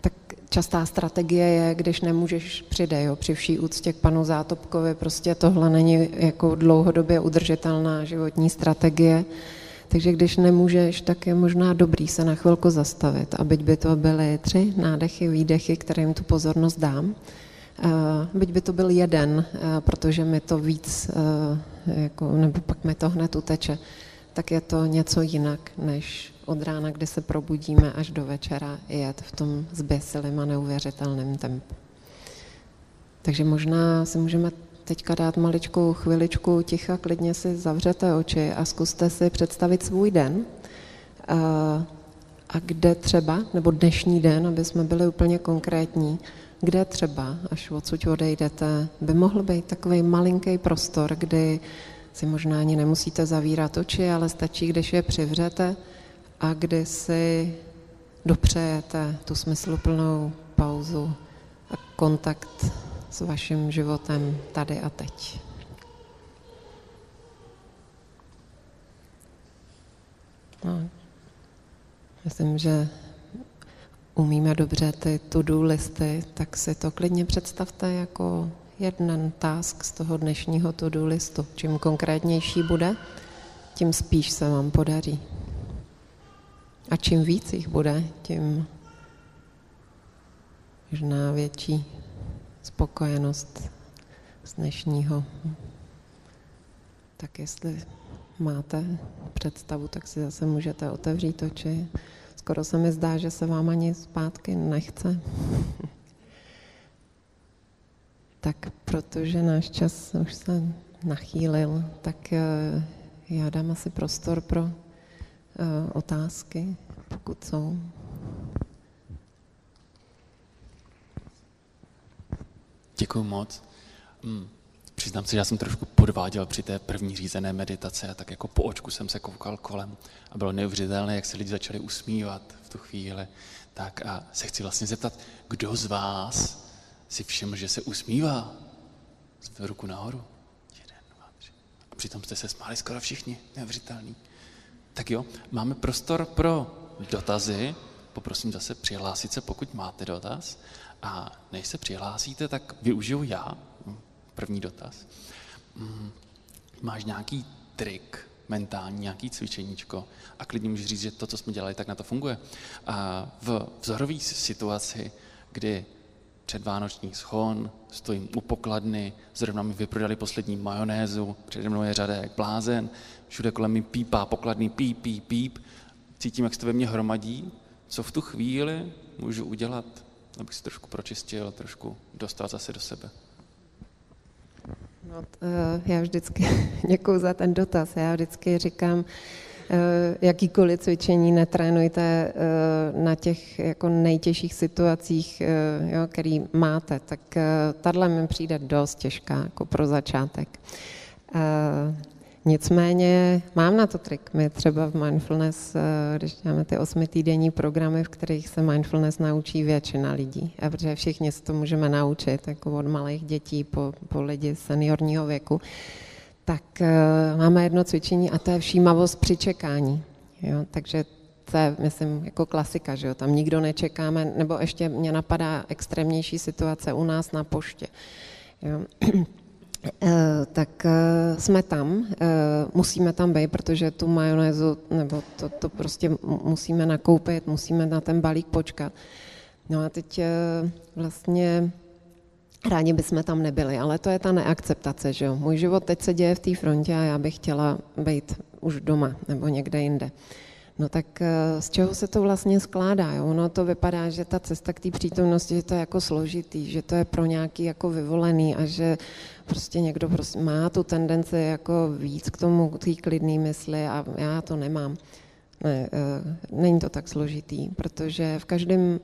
tak častá strategie je, když nemůžeš přijde, jo, při vší úctě k panu Zátopkovi, prostě tohle není jako dlouhodobě udržitelná životní strategie, takže když nemůžeš, tak je možná dobrý se na chvilku zastavit, a byť by to byly tři nádechy, výdechy, kterým tu pozornost dám, byť by to byl jeden, eh, protože mi to víc, eh, jako, nebo pak mi to hned uteče, tak je to něco jinak, než od rána, kdy se probudíme, až do večera jet v tom zběsilém a neuvěřitelném tempu. Takže možná si můžeme teďka dát maličkou chviličku ticha, klidně si zavřete oči a zkuste si představit svůj den. A kde třeba, nebo dnešní den, aby jsme byli úplně konkrétní, kde třeba, až odsud odejdete, by mohl být takový malinký prostor, kdy si možná ani nemusíte zavírat oči, ale stačí, když je přivřete a kdy si dopřejete tu smysluplnou pauzu a kontakt s vaším životem tady a teď. No, myslím, že umíme dobře ty to-do listy, tak si to klidně představte jako jeden task z toho dnešního to-do listu. Čím konkrétnější bude, tím spíš se vám podaří. A čím víc jich bude, tím možná větší spokojenost z dnešního. Tak jestli máte představu, tak si zase můžete otevřít oči Skoro se mi zdá, že se vám ani zpátky nechce. <laughs> tak protože náš čas už se nachýlil, tak eh, já dám asi prostor pro uh, otázky, pokud jsou. Děkuji moc. Hmm. Přiznám se, že já jsem trošku podváděl při té první řízené meditace a tak jako po očku jsem se koukal kolem a bylo neuvěřitelné, jak se lidi začali usmívat v tu chvíli. Tak a se chci vlastně zeptat, kdo z vás si všiml, že se usmívá? Z ruku nahoru. Jeden, dva, tři. A přitom jste se smáli skoro všichni. Neuvěřitelný. Tak jo, máme prostor pro dotazy. Poprosím zase přihlásit se, pokud máte dotaz. A než se přihlásíte, tak využiju já První dotaz. Mm, máš nějaký trik mentální, nějaký cvičeníčko a klidně můžeš říct, že to, co jsme dělali, tak na to funguje. A v vzorové situaci, kdy předvánoční schon, stojím u pokladny, zrovna mi vyprodali poslední majonézu, přede mnou je řada jak blázen, všude kolem mi pípá pokladný píp, píp, píp, cítím, jak se to ve mně hromadí, co v tu chvíli můžu udělat, abych si trošku pročistil, trošku dostal zase do sebe. No, eh, já vždycky, <laughs> děkuji za ten dotaz, já vždycky říkám, eh, jakýkoliv cvičení netrénujte eh, na těch jako nejtěžších situacích, jo, který máte, tak tahle mi přijde dost těžká jako pro začátek. Nicméně mám na to trik. My třeba v Mindfulness, eh, když děláme ty osmitýdenní programy, v kterých se Mindfulness naučí většina lidí, a protože všichni se to můžeme naučit, jako od malých dětí po, po lidi seniorního věku, tak uh, máme jedno cvičení a to je všímavost při čekání. Jo? Takže to je, myslím, jako klasika, že jo? tam nikdo nečekáme, nebo ještě mě napadá extrémnější situace u nás na poště. Jo? <clears throat> Eh, tak eh, jsme tam, eh, musíme tam být, protože tu majonézu, nebo to, to prostě musíme nakoupit, musíme na ten balík počkat. No a teď vlastně rádi bychom tam nebyli, ale to je ta neakceptace, že jo. Můj život teď se děje v té frontě a já bych chtěla být už doma nebo někde jinde. No tak eh, z čeho se to vlastně skládá? Jo? Ono to vypadá, že ta cesta k té přítomnosti, že to je jako složitý, že to je pro nějaký jako vyvolený a že prostě někdo prostě má tu tendenci jako víc k tomu, k té klidné mysli a já to nemám. Ne, eh, není to tak složitý, protože v každém,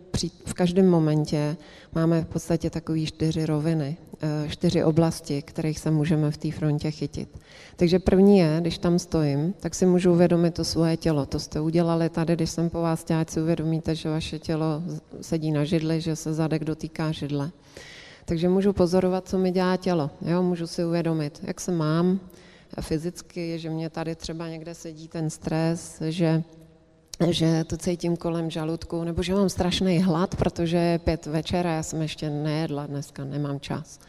v každém momentě máme v podstatě takové čtyři roviny, eh, čtyři oblasti, kterých se můžeme v té frontě chytit. Takže první je, když tam stojím, tak si můžu uvědomit to svoje tělo. To jste udělali tady, když jsem po vás chtěla, si uvědomíte, že vaše tělo sedí na židli, že se zadek dotýká židle. Takže můžu pozorovat, co mi dělá tělo. Jo? Můžu si uvědomit, jak se mám, fyzicky, že mě tady třeba někde sedí ten stres, že že to cítím kolem žaludku, nebo že mám strašný hlad, protože je pět večera, já jsem ještě nejedla dneska, nemám čas.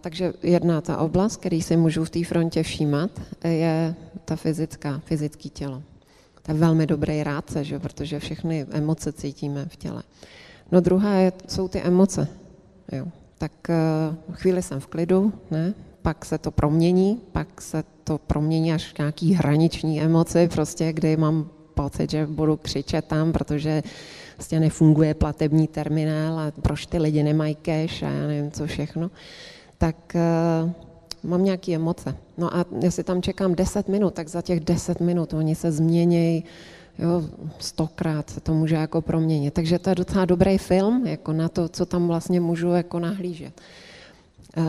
Takže jedna ta oblast, který si můžu v té frontě všímat, je ta fyzická, fyzické tělo. To je velmi dobrý rádce, že? protože všechny emoce cítíme v těle. No druhá je, jsou ty emoce. Jo. Tak uh, chvíli jsem v klidu, ne? Pak se to promění, pak se to promění až nějaký hraniční emoci, prostě, kdy mám pocit, že budu křičet tam, protože prostě nefunguje platební terminál a proč ty lidi nemají cash a já nevím co všechno, tak uh, mám nějaké emoce. No a jestli tam čekám 10 minut, tak za těch 10 minut oni se změnějí, jo, stokrát se to může jako proměnit. Takže to je docela dobrý film, jako na to, co tam vlastně můžu jako nahlížet. Uh,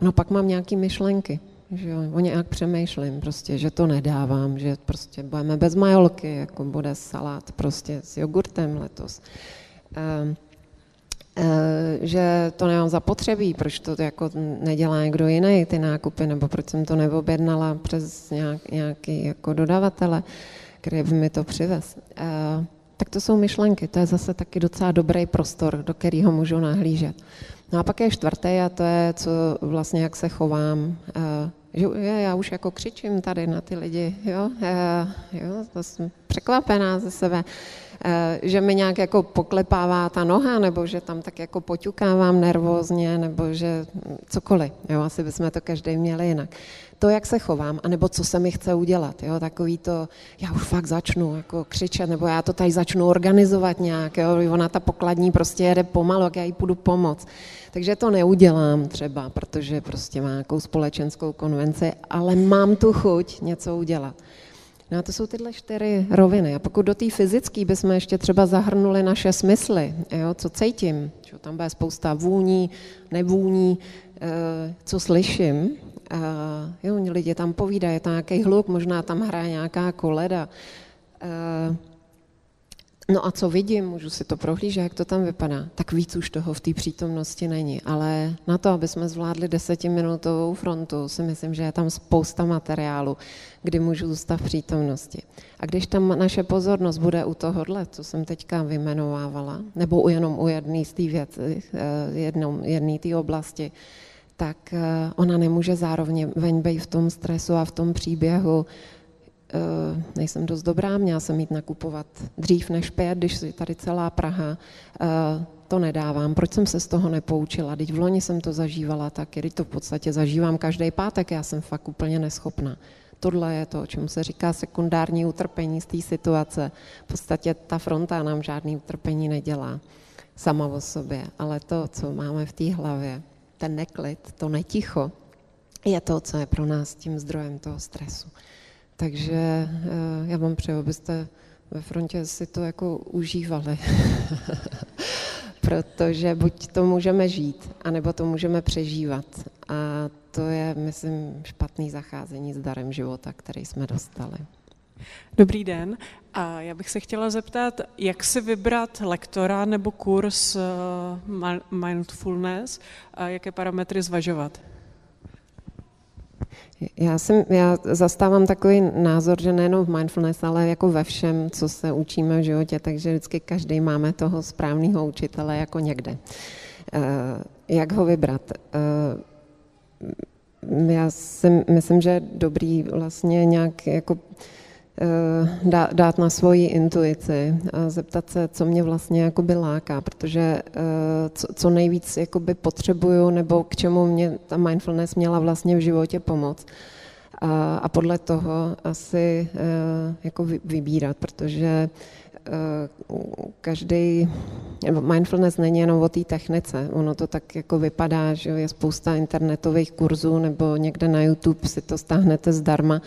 no pak mám nějaké myšlenky, že jo, o nějak přemýšlím prostě, že to nedávám, že prostě budeme bez majolky, jako bude salát prostě s jogurtem letos. Uh, že to nemám zapotřebí, proč to jako nedělá někdo jiný, ty nákupy, nebo proč jsem to neobjednala přes nějak, nějaký jako dodavatele, který by mi to přivez. Uh, tak to jsou myšlenky, to je zase taky docela dobrý prostor, do kterého můžu nahlížet. No a pak je čtvrté a to je, co vlastně, jak se chovám. Že já už jako křičím tady na ty lidi, jo, jo to jsem překvapená ze sebe, že mi nějak jako poklepává ta noha, nebo že tam tak jako poťukávám nervózně, nebo že cokoliv, jo, asi bychom to každý měli jinak to, jak se chovám, anebo co se mi chce udělat. Jo? Takový to, já už fakt začnu jako křičet, nebo já to tady začnu organizovat nějak. Jo? Ona ta pokladní prostě jede pomalu, jak já jí půjdu pomoct. Takže to neudělám třeba, protože prostě má nějakou společenskou konvenci, ale mám tu chuť něco udělat. No a to jsou tyhle čtyři roviny. A pokud do té fyzické bychom ještě třeba zahrnuli naše smysly, jo, co cítím, čo tam bude spousta vůní, nevůní, eh, co slyším, Uh, jo, lidi tam povídají, je tam nějaký hluk, možná tam hraje nějaká koleda. No a co vidím, můžu si to prohlížet, jak to tam vypadá. Tak víc už toho v té přítomnosti není. Ale na to, aby jsme zvládli desetiminutovou frontu, si myslím, že je tam spousta materiálu, kdy můžu zůstat v přítomnosti. A když tam naše pozornost bude u tohohle, co jsem teďka vymenovávala, nebo jenom u jedné z té věci, eh, jedné té oblasti, tak eh, ona nemůže zároveň být v tom stresu a v tom příběhu. Eh, nejsem dost dobrá, měla jsem jít nakupovat dřív než pět, když je tady celá Praha. Eh, to nedávám. Proč jsem se z toho nepoučila? Teď v loni jsem to zažívala taky, teď to v podstatě zažívám každý pátek, já jsem fakt úplně neschopná. Tohle je to, čemu se říká sekundární utrpení z té situace. V podstatě ta fronta nám žádný utrpení nedělá sama o sobě, ale to, co máme v té hlavě, ten neklid, to neticho, je to, co je pro nás tím zdrojem toho stresu. Takže eh, já vám přeju, abyste ve frontě si to jako užívali. <laughs> Protože buď to můžeme žít, anebo to můžeme přežívat. A to je, myslím, špatný zacházení s darem života, který jsme dostali. Dobrý den. A já bych se chtěla zeptat, jak si vybrat lektora nebo kurz eh, mindfulness a jaké parametry zvažovat? Já, jsem, já zastávám takový názor, že nejenom v mindfulness, ale jako ve všem, co se učíme v životě, takže vždycky každý máme toho správného učitele jako někde. Uh, jak ho vybrat? Uh, já si myslím, že je dobrý vlastně nějak jako Eh, dát na svoji intuici a zeptat se, co mě vlastně jakoby láká, protože eh, co, nejvíc jakoby potřebuju nebo k čemu mě ta mindfulness měla vlastně v životě pomoct. a, a podle toho asi jako vybírat, protože každý, mindfulness není jenom o té technice, ono to tak jako vypadá, že je spousta internetových kurzů nebo někde na YouTube si to stáhnete zdarma,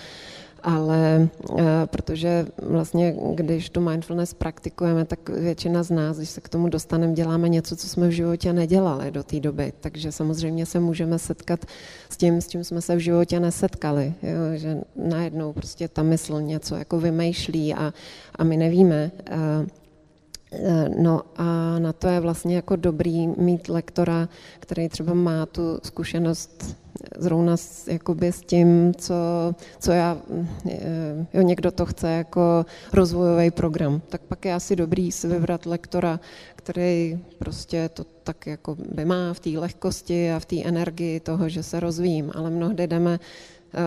ale eh, protože vlastně, když tu mindfulness praktikujeme, tak většina z nás, když se k tomu dostaneme, děláme něco, co jsme v životě nedělali do té doby. Takže samozřejmě se můžeme setkat s tím, s čím jsme se v životě nesetkali. Jo? Že najednou prostě ta mysl něco jako vymýšlí a, a my nevíme. Eh, eh, no a na to je vlastně jako dobrý mít lektora, který třeba má tu zkušenost zrovna s, jakoby s tím, co, co já, eh, jo, někdo to chce jako rozvojový program, tak pak je asi dobrý si vybrat lektora, který prostě to tak jako by má v té lehkosti a v té energii toho, že se rozvíjím, ale mnohdy jdeme eh,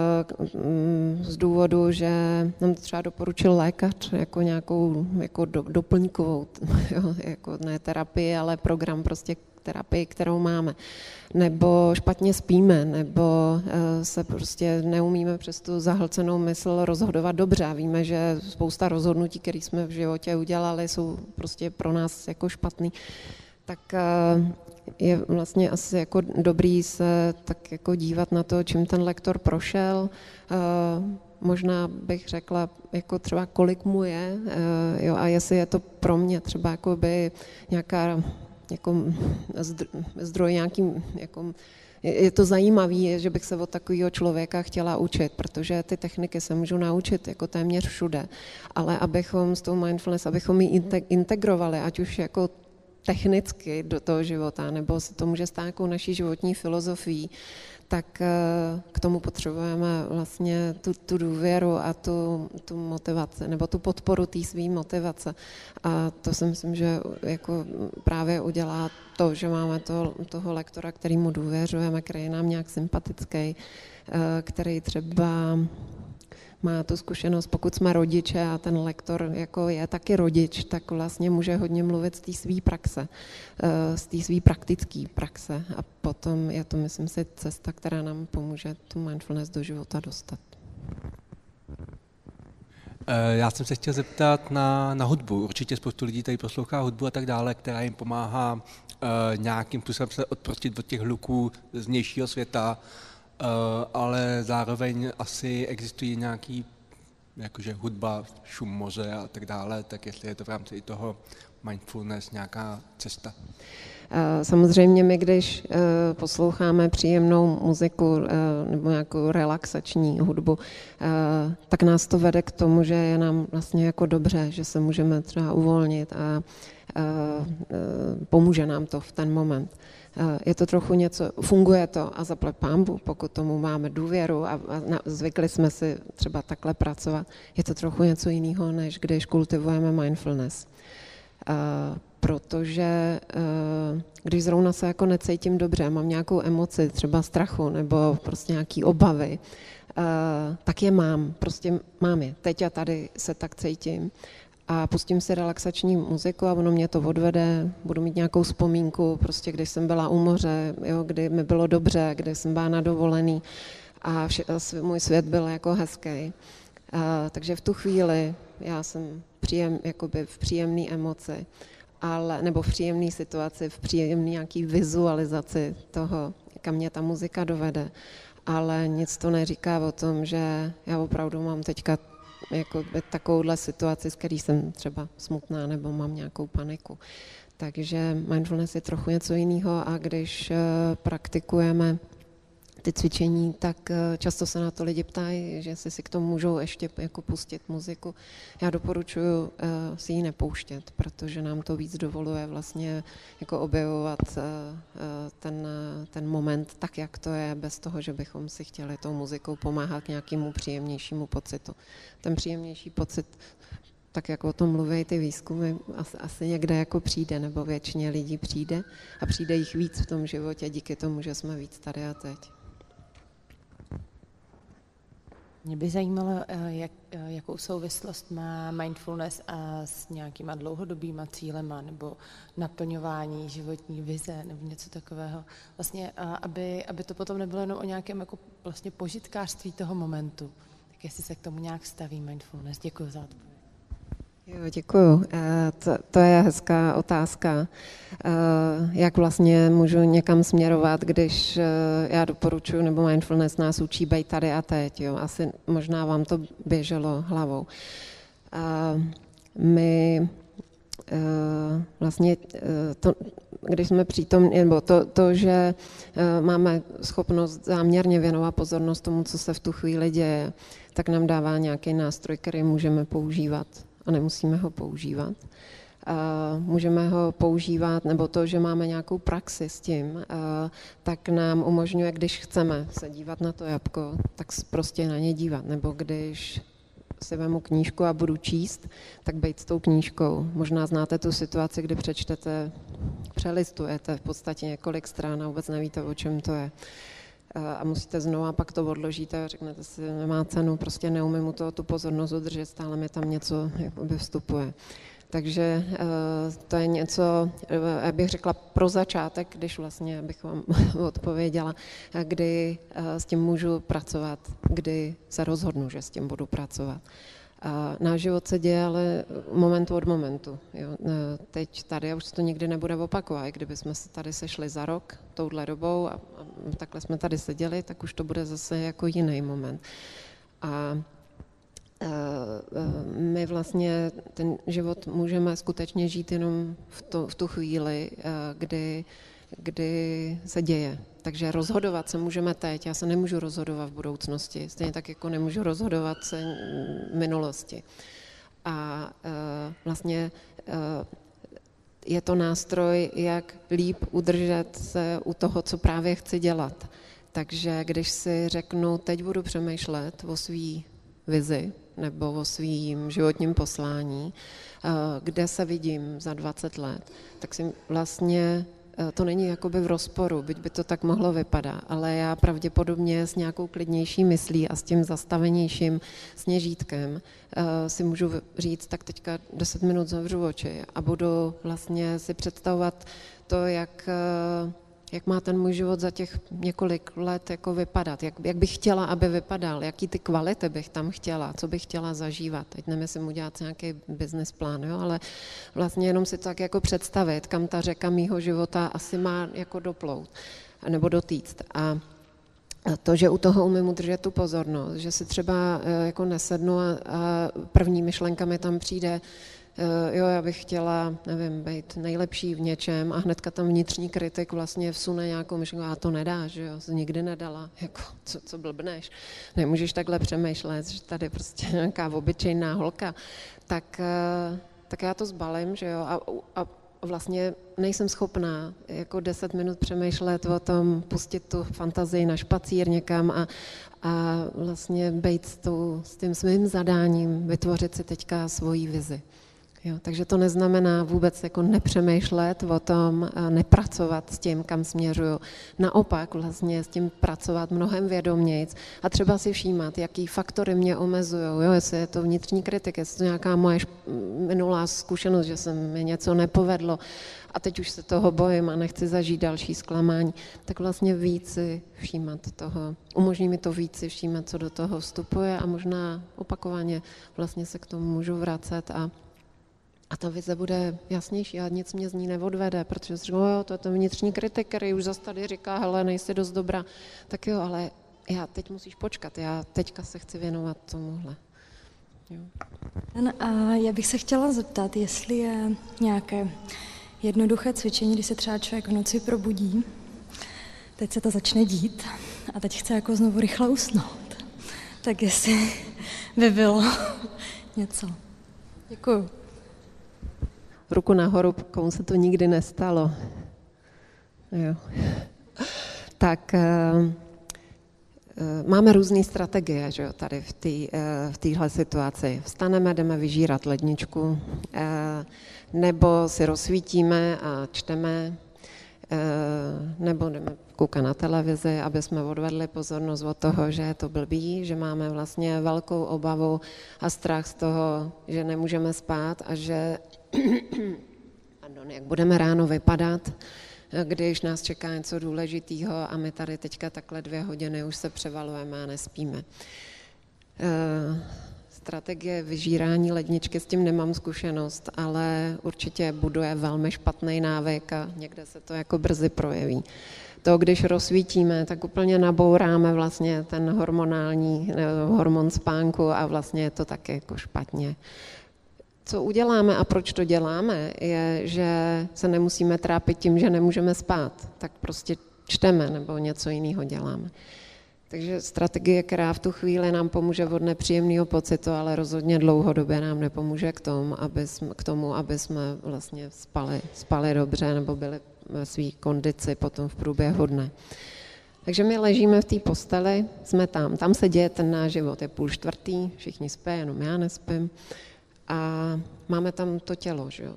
z důvodu, že nám třeba doporučil lékař jako nějakou jako do, doplňkovou, <laughs> jo, jako ne terapii, ale program prostě terapii, kterou máme, nebo špatně spíme, nebo eh, se prostě neumíme přes tu zahlcenou mysl rozhodovat dobře. Víme, že spousta rozhodnutí, které jsme v životě udělali, jsou prostě pro nás jako špatný. Tak eh, je vlastně asi jako dobrý se tak jako dívat na to, čím ten lektor prošel. Eh, možná bych řekla, jako třeba kolik mu je, jo, a jestli je to pro mě třeba jako by nějaká jako zdroj nějakým, jako, je to zajímavé, že bych se od takového člověka chtěla učit, protože ty techniky se můžu naučit jako téměř všude, ale abychom s tou mindfulness, abychom ji integrovali, ať už jako technicky do toho života, nebo se to může stát jako naší životní filozofií, tak eh, k tomu potřebujeme vlastně tu, tu důvěru a tu, tu motivaci, nebo tu podporu té své motivace. A to si myslím, že jako právě udělá to, že máme to, toho lektora, kterýmu důvěřujeme, který je nám nějak sympatický, eh, který třeba má tu zkušenost, pokud jsme rodiče a ten lektor jako je taky rodič, tak vlastně může hodně mluvit z té své praxe, eh, z té své praktické praxe a potom je to, myslím si, cesta, která nám pomůže tu mindfulness do života dostat. Eh, já jsem se chtěl zeptat na, na hudbu. Určitě spoustu lidí tady poslouchá hudbu a tak dále, která jim pomáhá uh, nějakým způsobem se odprostit od těch hluků z vnějšího světa, ale zároveň asi existují nějaký jakože hudba, šum moře a tak dále, tak jestli je to v rámci i toho mindfulness nějaká cesta? Eh, samozřejmě my, když eh, posloucháme příjemnou muziku nebo nějakou relaxační hudbu, tak nás to vede k tomu, že je nám vlastně jako dobře, že se můžeme třeba uvolnit a pomůže nám to v ten moment. Eh, je to trochu něco, funguje to a zaplať pámbu, pokud tomu máme důvěru a, zvykli jsme si třeba takhle pracovat, je to trochu něco jiného, než když kultivujeme mindfulness. Uh, protože uh, když zrovna se jako necítím dobře, mám nějakou emoci, třeba strachu nebo prostě nějaký obavy, tak je mám, prostě mám je. Teď a tady se tak cítím a pustím si relaxační muziku a ono mě to odvede, budu mít nějakou vzpomínku, prostě když jsem byla u moře, jo, kdy mi bylo dobře, kdy jsem byla na dovolený a vše, můj svět byl jako hezký. A, takže v tu chvíli já jsem příjem, jakoby v příjemné emoci, ale, nebo v příjemné situaci, v příjemné nějaký vizualizaci toho, kam mě ta muzika dovede. Ale nic to neříká o tom, že já opravdu mám teďka jako takovouhle situaci, s který jsem třeba smutná nebo mám nějakou paniku. Takže mindfulness je trochu něco jiného a když eh, praktikujeme ty cvičení, tak eh, často se na to lidi ptají, že si si k tomu můžou ještě jako pustit muziku. Já doporučuji eh, si ji nepouštět, protože nám to víc dovoluje vlastně jako objevovat eh, ten, ten moment tak, jak to je, bez toho, že bychom si chtěli tou muzikou pomáhat k nějakému příjemnějšímu pocitu. Ten příjemnější pocit tak jak o tom mluví ty výzkumy, asi, asi někde jako přijde, nebo většině lidí přijde a přijde jich víc v tom životě díky tomu, že jsme víc tady a teď. Mě by zajímalo, jak, jakou souvislost má mindfulness a s nějakýma dlouhodobýma cílema nebo naplňování životní vize nebo něco takového. Vlastně, aby, aby to potom nebylo jenom o nějakém jako vlastně požitkářství toho momentu. Tak jestli se k tomu nějak staví mindfulness. Děkuji za odpověď. Jo, děkuju. Eh, to, to je hezká otázka. Eh, jak vlastně můžu někam směrovat, když eh, já doporučuji, nebo mindfulness nás učí být tady a teď. Jo? Asi možná vám to běželo hlavou. My vlastně to, když jsme přítomní, nebo to, to, že máme schopnost záměrně věnovat pozornost tomu, co se v tu chvíli děje, tak nám dává nějaký nástroj, který můžeme používat a nemusíme ho používat. Můžeme ho používat, nebo to, že máme nějakou praxi s tím, tak nám umožňuje, když chceme se dívat na to jabko, tak prostě na ně dívat. Nebo když si vemu knížku a budu číst, tak být s tou knížkou. Možná znáte tu situaci, kdy přečtete, přelistujete v podstatě několik stran a vůbec nevíte, o čem to je a musíte znovu, pak to odložíte a řeknete si, nemá cenu, prostě neumím u toho tu pozornost udržet, stále mi tam něco jakoby vstupuje. Takže eh, to je něco, já bych řekla pro začátek, když vlastně bych vám <laughs> odpověděla, kdy eh, s tím můžu pracovat, kdy se rozhodnu, že s tím budu pracovat. A náš život se děje ale momentu od momentu. Jo. E, teď tady, a už to nikdy nebude opakovat, kdyby jsme se tady sešli za rok touhle dobou a, a takhle jsme tady seděli, tak už to bude zase jako jiný moment. A e, e, my vlastně ten život můžeme skutečně žít jenom v, to, v tu chvíli, kdy, kdy se děje. Takže rozhodovat se můžeme teď, já se nemůžu rozhodovat v budoucnosti, stejně tak jako nemůžu rozhodovat se v minulosti. A uh, vlastně uh, je to nástroj, jak líp udržet se u toho, co právě chci dělat. Takže když si řeknu, teď budu přemýšlet o své vizi nebo o svým životním poslání, uh, kde se vidím za 20 let, tak si vlastně to není jakoby v rozporu, byť by to tak mohlo vypadat, ale já pravděpodobně s nějakou klidnější myslí a s tím zastavenějším sněžítkem eh, si můžu říct, tak teďka 10 minut zavřu oči a budu vlastně si představovat to, jak eh, jak má ten můj život za těch několik let jako vypadat, jak, jak bych chtěla, aby vypadal, jaký ty kvality bych tam chtěla, co bych chtěla zažívat. Teď nemyslím udělat nějaký business plán, jo, ale vlastně jenom si to tak jako představit, kam ta řeka mýho života asi má jako doplout nebo dotýct. A to, že u toho umím udržet tu pozornost, že si třeba eh, jako nesednu a, a první myšlenka mi tam přijde, jo, já bych chtěla, nevím, být nejlepší v něčem a hnedka tam vnitřní kritik vlastně vsune nějakou myšlenku, a to nedá, že jo, nikdy nedala, jako, co, co blbneš, nemůžeš takhle přemýšlet, že tady prostě nějaká obyčejná holka, tak, eh, tak já to zbalím, že jo, a, a vlastně nejsem schopná jako deset minut přemýšlet o tom, pustit tu fantazii na špacír někam a, a vlastně být s, tou, s tím svým zadáním, vytvořit si teďka svoji vizi. Jo, takže to neznamená vůbec jako nepřemýšlet o tom, nepracovat s tím, kam směřuju. Naopak vlastně s tím pracovat mnohem vědomějc a třeba si všímat, jaký faktory mě omezují, jo, jestli je to vnitřní kritik, jestli to nějaká moje minulá zkušenost, že se mi něco nepovedlo a teď už se toho bojím a nechci zažít další zklamání, tak vlastně víc si všímat toho. Umožní mi to víc si všímat, co do toho vstupuje a možná opakovaně vlastně se k tomu můžu vracet a a ta vize bude jasnější a nic mě z ní neodvede, protože si říkám, jo, to je ten vnitřní kritik, který už zase tady říká, hele, nejsi dost dobrá. Tak jo, ale já teď musíš počkat, já teďka se chci věnovat tomuhle. Jo. A já bych se chtěla zeptat, jestli je nějaké jednoduché cvičení, kdy se třeba člověk v noci probudí, teď se to začne dít a teď chce jako znovu rychle usnout. Tak jestli by bylo <laughs> něco. Děkuju ruku nahoru, komu se to nikdy nestalo. Jo. Tak eh, eh, máme různé strategie že jo, tady v eh, téhle situaci. Vstaneme, jdeme vyžírat ledničku, nebo si rozsvítíme a čteme, nebo jdeme koukat na televizi, aby jsme odvedli pozornost od toho, že je to blbý, že máme vlastně velkou obavu a strach z toho, že nemůžeme spát a že <coughs> pardon, jak budeme ráno vypadat, když nás čeká něco důležitého a my tady teďka takhle dvě hodiny už se převalujeme a nespíme. Eh, strategie vyžírání ledničky, s tím nemám zkušenost, ale určitě buduje velmi špatný návyk a někde se to jako brzy projeví. To, když rozsvítíme, tak úplně nabouráme vlastně ten hormonální eh, hormon spánku a vlastně je to taky jako špatně. Co uděláme a proč to děláme, je, že se nemusíme trápit tím, že nemůžeme spát. Tak prostě čteme nebo něco jiného děláme. Takže strategie, která v tu chvíli nám pomůže od nepříjemného pocitu, ale rozhodně dlouhodobě nám nepomůže k tomu, aby jsme, k tomu, aby jsme vlastně spali, spali dobře nebo byli ve své kondici potom v průběhu dne. Takže my ležíme v té posteli, jsme tam, tam se děje ten náš život, je půl čtvrtý, všichni spí, jenom já nespím. A máme tam to tělo, že jo.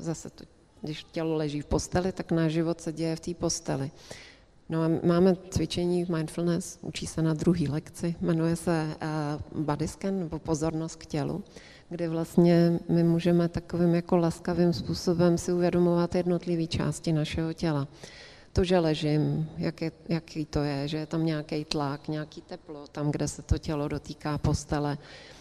Zase to, když tělo leží v posteli, tak náš život se děje v té posteli. No a máme cvičení mindfulness, učí se na druhý lekci, jmenuje se uh, body scan, nebo pozornost k tělu, kde vlastně my můžeme takovým jako laskavým způsobem si uvědomovat jednotlivé části našeho těla. To, že ležím, jak je, jaký to je, že je tam nějaký tlak, nějaký teplo, tam, kde se to tělo dotýká postele, Eh,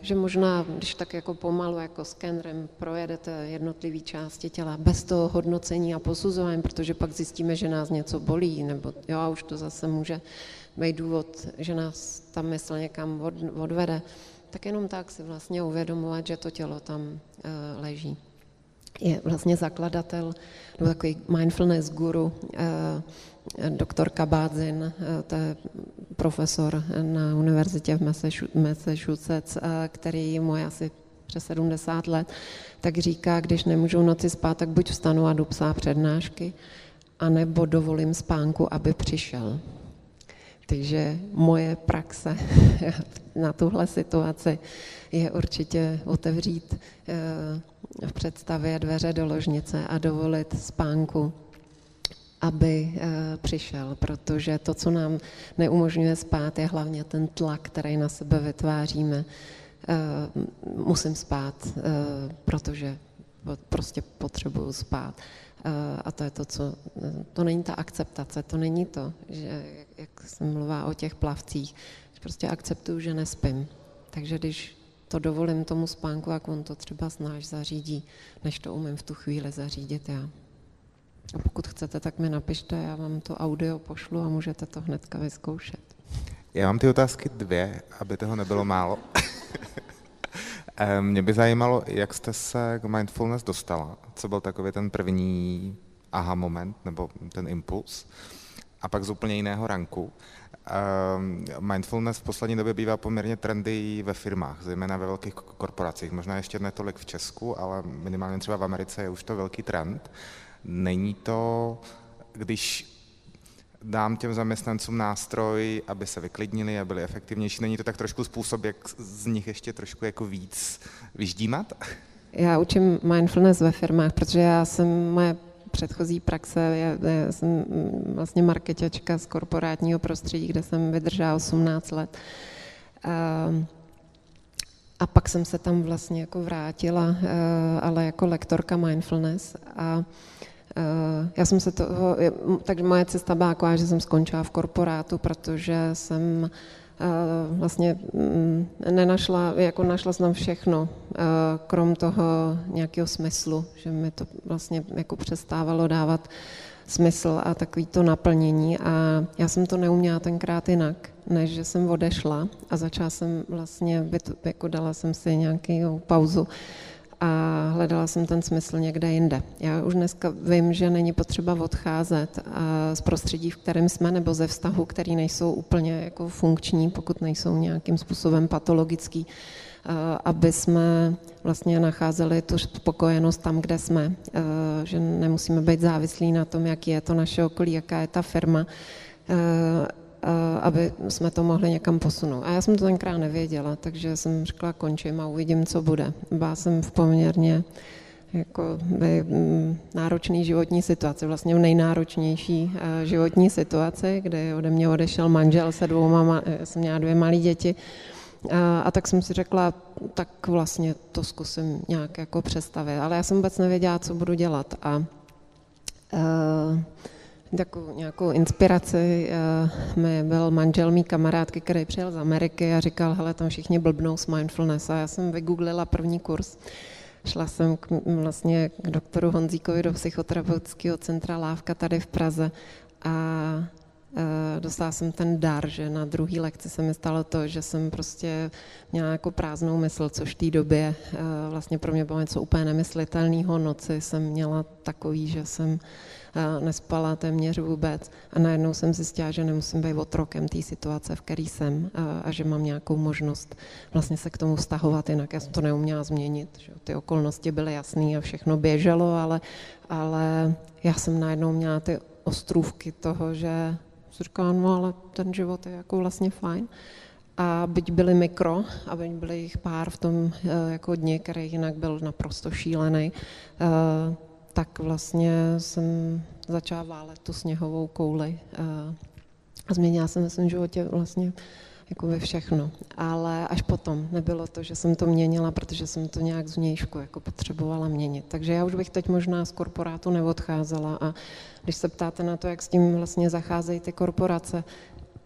že možná, když tak jako pomalu, jako skenerem projedete jednotlivé části těla bez toho hodnocení a posuzování, protože pak zjistíme, že nás něco bolí, nebo jo, a už to zase může být důvod, že nás ta mysl někam od, odvede, tak jenom tak si vlastně uvědomovat, že to tělo tam uh, leží. Je vlastně zakladatel, nebo takový mindfulness guru, uh, doktor Kabádzin, eh, to je profesor na univerzitě v Massachusetts, eh, který mu asi přes 70 let, tak říká, když nemůžu noci spát, tak buď vstanu a jdu psát přednášky, anebo dovolím spánku, aby přišel. Takže moje praxe <laughs> na tuhle situaci je určitě otevřít eh, v představě dveře do ložnice a dovolit spánku aby eh, přišel, protože to, co nám neumožňuje spát, je hlavně ten tlak, který na sebe vytváříme. Eh, musím spát, eh, protože prostě potřebuju spát. A to je to, co, to není ta akceptace, to není to, že jak se mluvá o těch plavcích, prostě akceptuju, že nespím. Takže když to dovolím tomu spánku, jak on to třeba snáš zařídí, než to umím v tu chvíli zařídit já. A pokud chcete, tak mi napište, já vám to audio pošlu a můžete to hnedka vyzkoušet. Já mám ty otázky dvě, aby toho nebylo málo. <laughs> Mě by zajímalo, jak jste se k mindfulness dostala. Co byl takový ten první aha moment, nebo ten impuls? A pak z úplně jiného ranku. Mindfulness v poslední době bývá poměrně trendy ve firmách, zejména ve velkých korporacích. Možná ještě netolik v Česku, ale minimálně třeba v Americe je už to velký trend. Není to, když dám těm zaměstnancům nástroj, aby se vyklidnili a byli efektivnější, není to tak trošku způsob, jak z nich ještě trošku jako víc vyždímat? Já učím mindfulness ve firmách, protože já jsem, moje předchozí praxe, já, já jsem vlastně marketačka z korporátního prostředí, kde jsem vydržela 18 let. A, a pak jsem se tam vlastně jako vrátila, ale jako lektorka mindfulness a Eh, já jsem se toho, takže moje cesta byla taková, že jsem skončila v korporátu, protože jsem eh, vlastně mm, nenašla, jako našla jsem všechno, eh, krom toho nějakého smyslu, že mi to vlastně jako přestávalo dávat smysl a takový to naplnění. A já jsem to neuměla tenkrát jinak, než že jsem odešla a začala jsem vlastně, jako dala jsem si nějakou pauzu a hledala jsem ten smysl někde jinde. Já už dneska vím, že není potřeba odcházet z prostředí, v kterém jsme, nebo ze vztahu, který nejsou úplně jako funkční, pokud nejsou nějakým způsobem patologický, aby jsme vlastně nacházeli tu spokojenost tam, kde jsme, že nemusíme být závislí na tom, jaký je to naše okolí, jaká je ta firma, aby jsme to mohli někam posunout. A já jsem to tenkrát nevěděla, takže jsem řekla, končím a uvidím, co bude. Byla jsem v poměrně jako by mm, náročný životní situaci, vlastně v nejnáročnější životní situaci, kde ode mě odešel manžel se dvouma, jsem měla dvě malé děti, a, a tak jsem si řekla, tak vlastně to zkusím nějak jako představit. Ale já jsem vůbec nevěděla, co budu dělat. A, a takovou nějakou inspiraci uh, mi byl manžel mý kamarádky, který přijel z Ameriky a říkal, hele, tam všichni blbnou s mindfulness. A já jsem vygooglila první kurz. Šla jsem k, vlastně k doktoru Honzíkovi do psychoterapeutického centra Lávka tady v Praze a Eh, dostala jsem ten dar, že na druhé lekci se mi stalo to, že jsem prostě měla jako prázdnou mysl, což v té době eh, vlastně pro mě bylo něco úplně nemyslitelného. Noci jsem měla takový, že jsem eh, nespala téměř vůbec a najednou jsem zjistila, že nemusím být otrokem té situace, v které jsem a, že mám nějakou možnost vlastně se k tomu vztahovat, jinak já jsem to neuměla změnit. Že? Ty okolnosti byly jasné a všechno běželo, ale, ale já jsem najednou měla ty ostrůvky toho, že říká, no ale ten život je jako vlastně fajn. A byť byly mikro, a byť byly jich pár v tom eh, jako dně, který jinak byl naprosto šílený, eh, tak vlastně jsem začala válet tu sněhovou kouli eh, a změnila jsem ve svém životě vlastně jako ve všechno. Ale až potom nebylo to, že jsem to měnila, protože jsem to nějak zvnějšku jako potřebovala měnit. Takže já už bych teď možná z korporátu neodcházela a když se ptáte na to, jak s tím vlastně zacházejí ty korporace,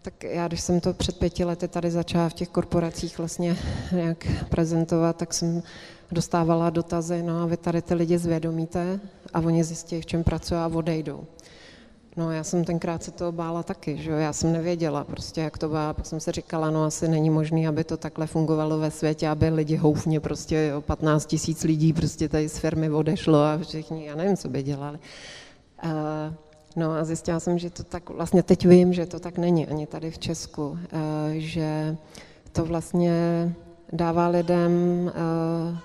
tak já, když jsem to před pěti lety tady začala v těch korporacích vlastně nějak prezentovat, tak jsem dostávala dotazy, no a vy tady ty lidi zvědomíte a oni zjistí, v čem pracují a odejdou. No já jsem tenkrát se toho bála taky, že jo? já jsem nevěděla prostě, jak to byla, pak jsem se říkala, no asi není možné, aby to takhle fungovalo ve světě, aby lidi houfně prostě jo, 15 tisíc lidí prostě tady z firmy odešlo a všichni, já nevím, co by dělali. Uh, no a zjistila jsem, že to tak, vlastně teď vím, že to tak není ani tady v Česku, že to vlastně dává lidem uh,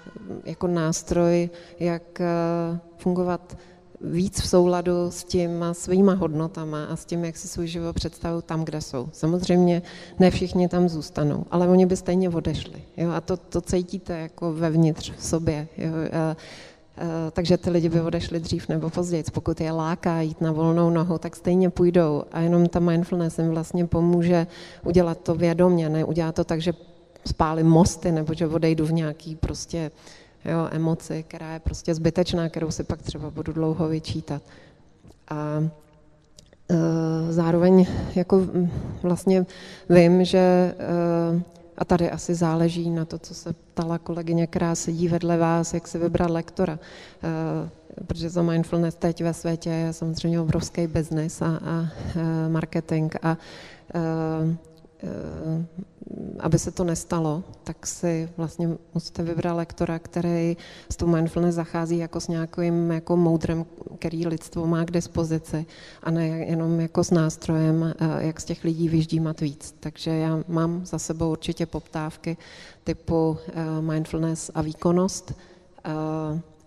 jako nástroj, jak uh, fungovat víc v souladu s těma svýma hodnotama a s tím, jak si svůj život představují tam, kde jsou. Samozřejmě ne všichni tam zůstanou, ale oni by stejně odešli. Jo? A to, to cítíte jako vevnitř v sobě. Jo? A, a, takže ty lidi by odešli dřív nebo později. Pokud je láká jít na volnou nohu, tak stejně půjdou. A jenom ta mindfulness jim vlastně pomůže udělat to vědomě, ne udělat to tak, že spálím mosty nebo že odejdu v nějaký prostě jo, emoci, která je prostě zbytečná, kterou si pak třeba budu dlouho vyčítat. A e, zároveň jako vlastně vím, že e, a tady asi záleží na to, co se ptala kolegyně, která sedí vedle vás, jak si vybrat lektora. E, protože za mindfulness teď ve světě je samozřejmě obrovský biznis a, a marketing a Eh, aby se to nestalo, tak si vlastně musíte vybrat lektora, který s tou mindfulness zachází jako s nějakým jako moudrem, který lidstvo má k dispozici a ne jenom jako s nástrojem, eh, jak z těch lidí vyždímat víc. Takže já mám za sebou určitě poptávky typu eh, mindfulness a výkonnost,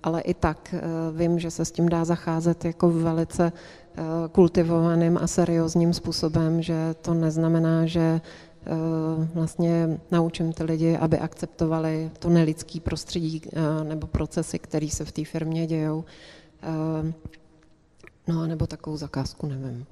ale i tak vím, že se s tím dá zacházet jako velice Eh, kultivovaným a seriózním způsobem, že to neznamená, že eh, vlastně naučím ty lidi, aby akceptovali to nelidský prostředí eh, nebo procesy, které se v té firmě dějou. No a nebo takovou zakázku nevím.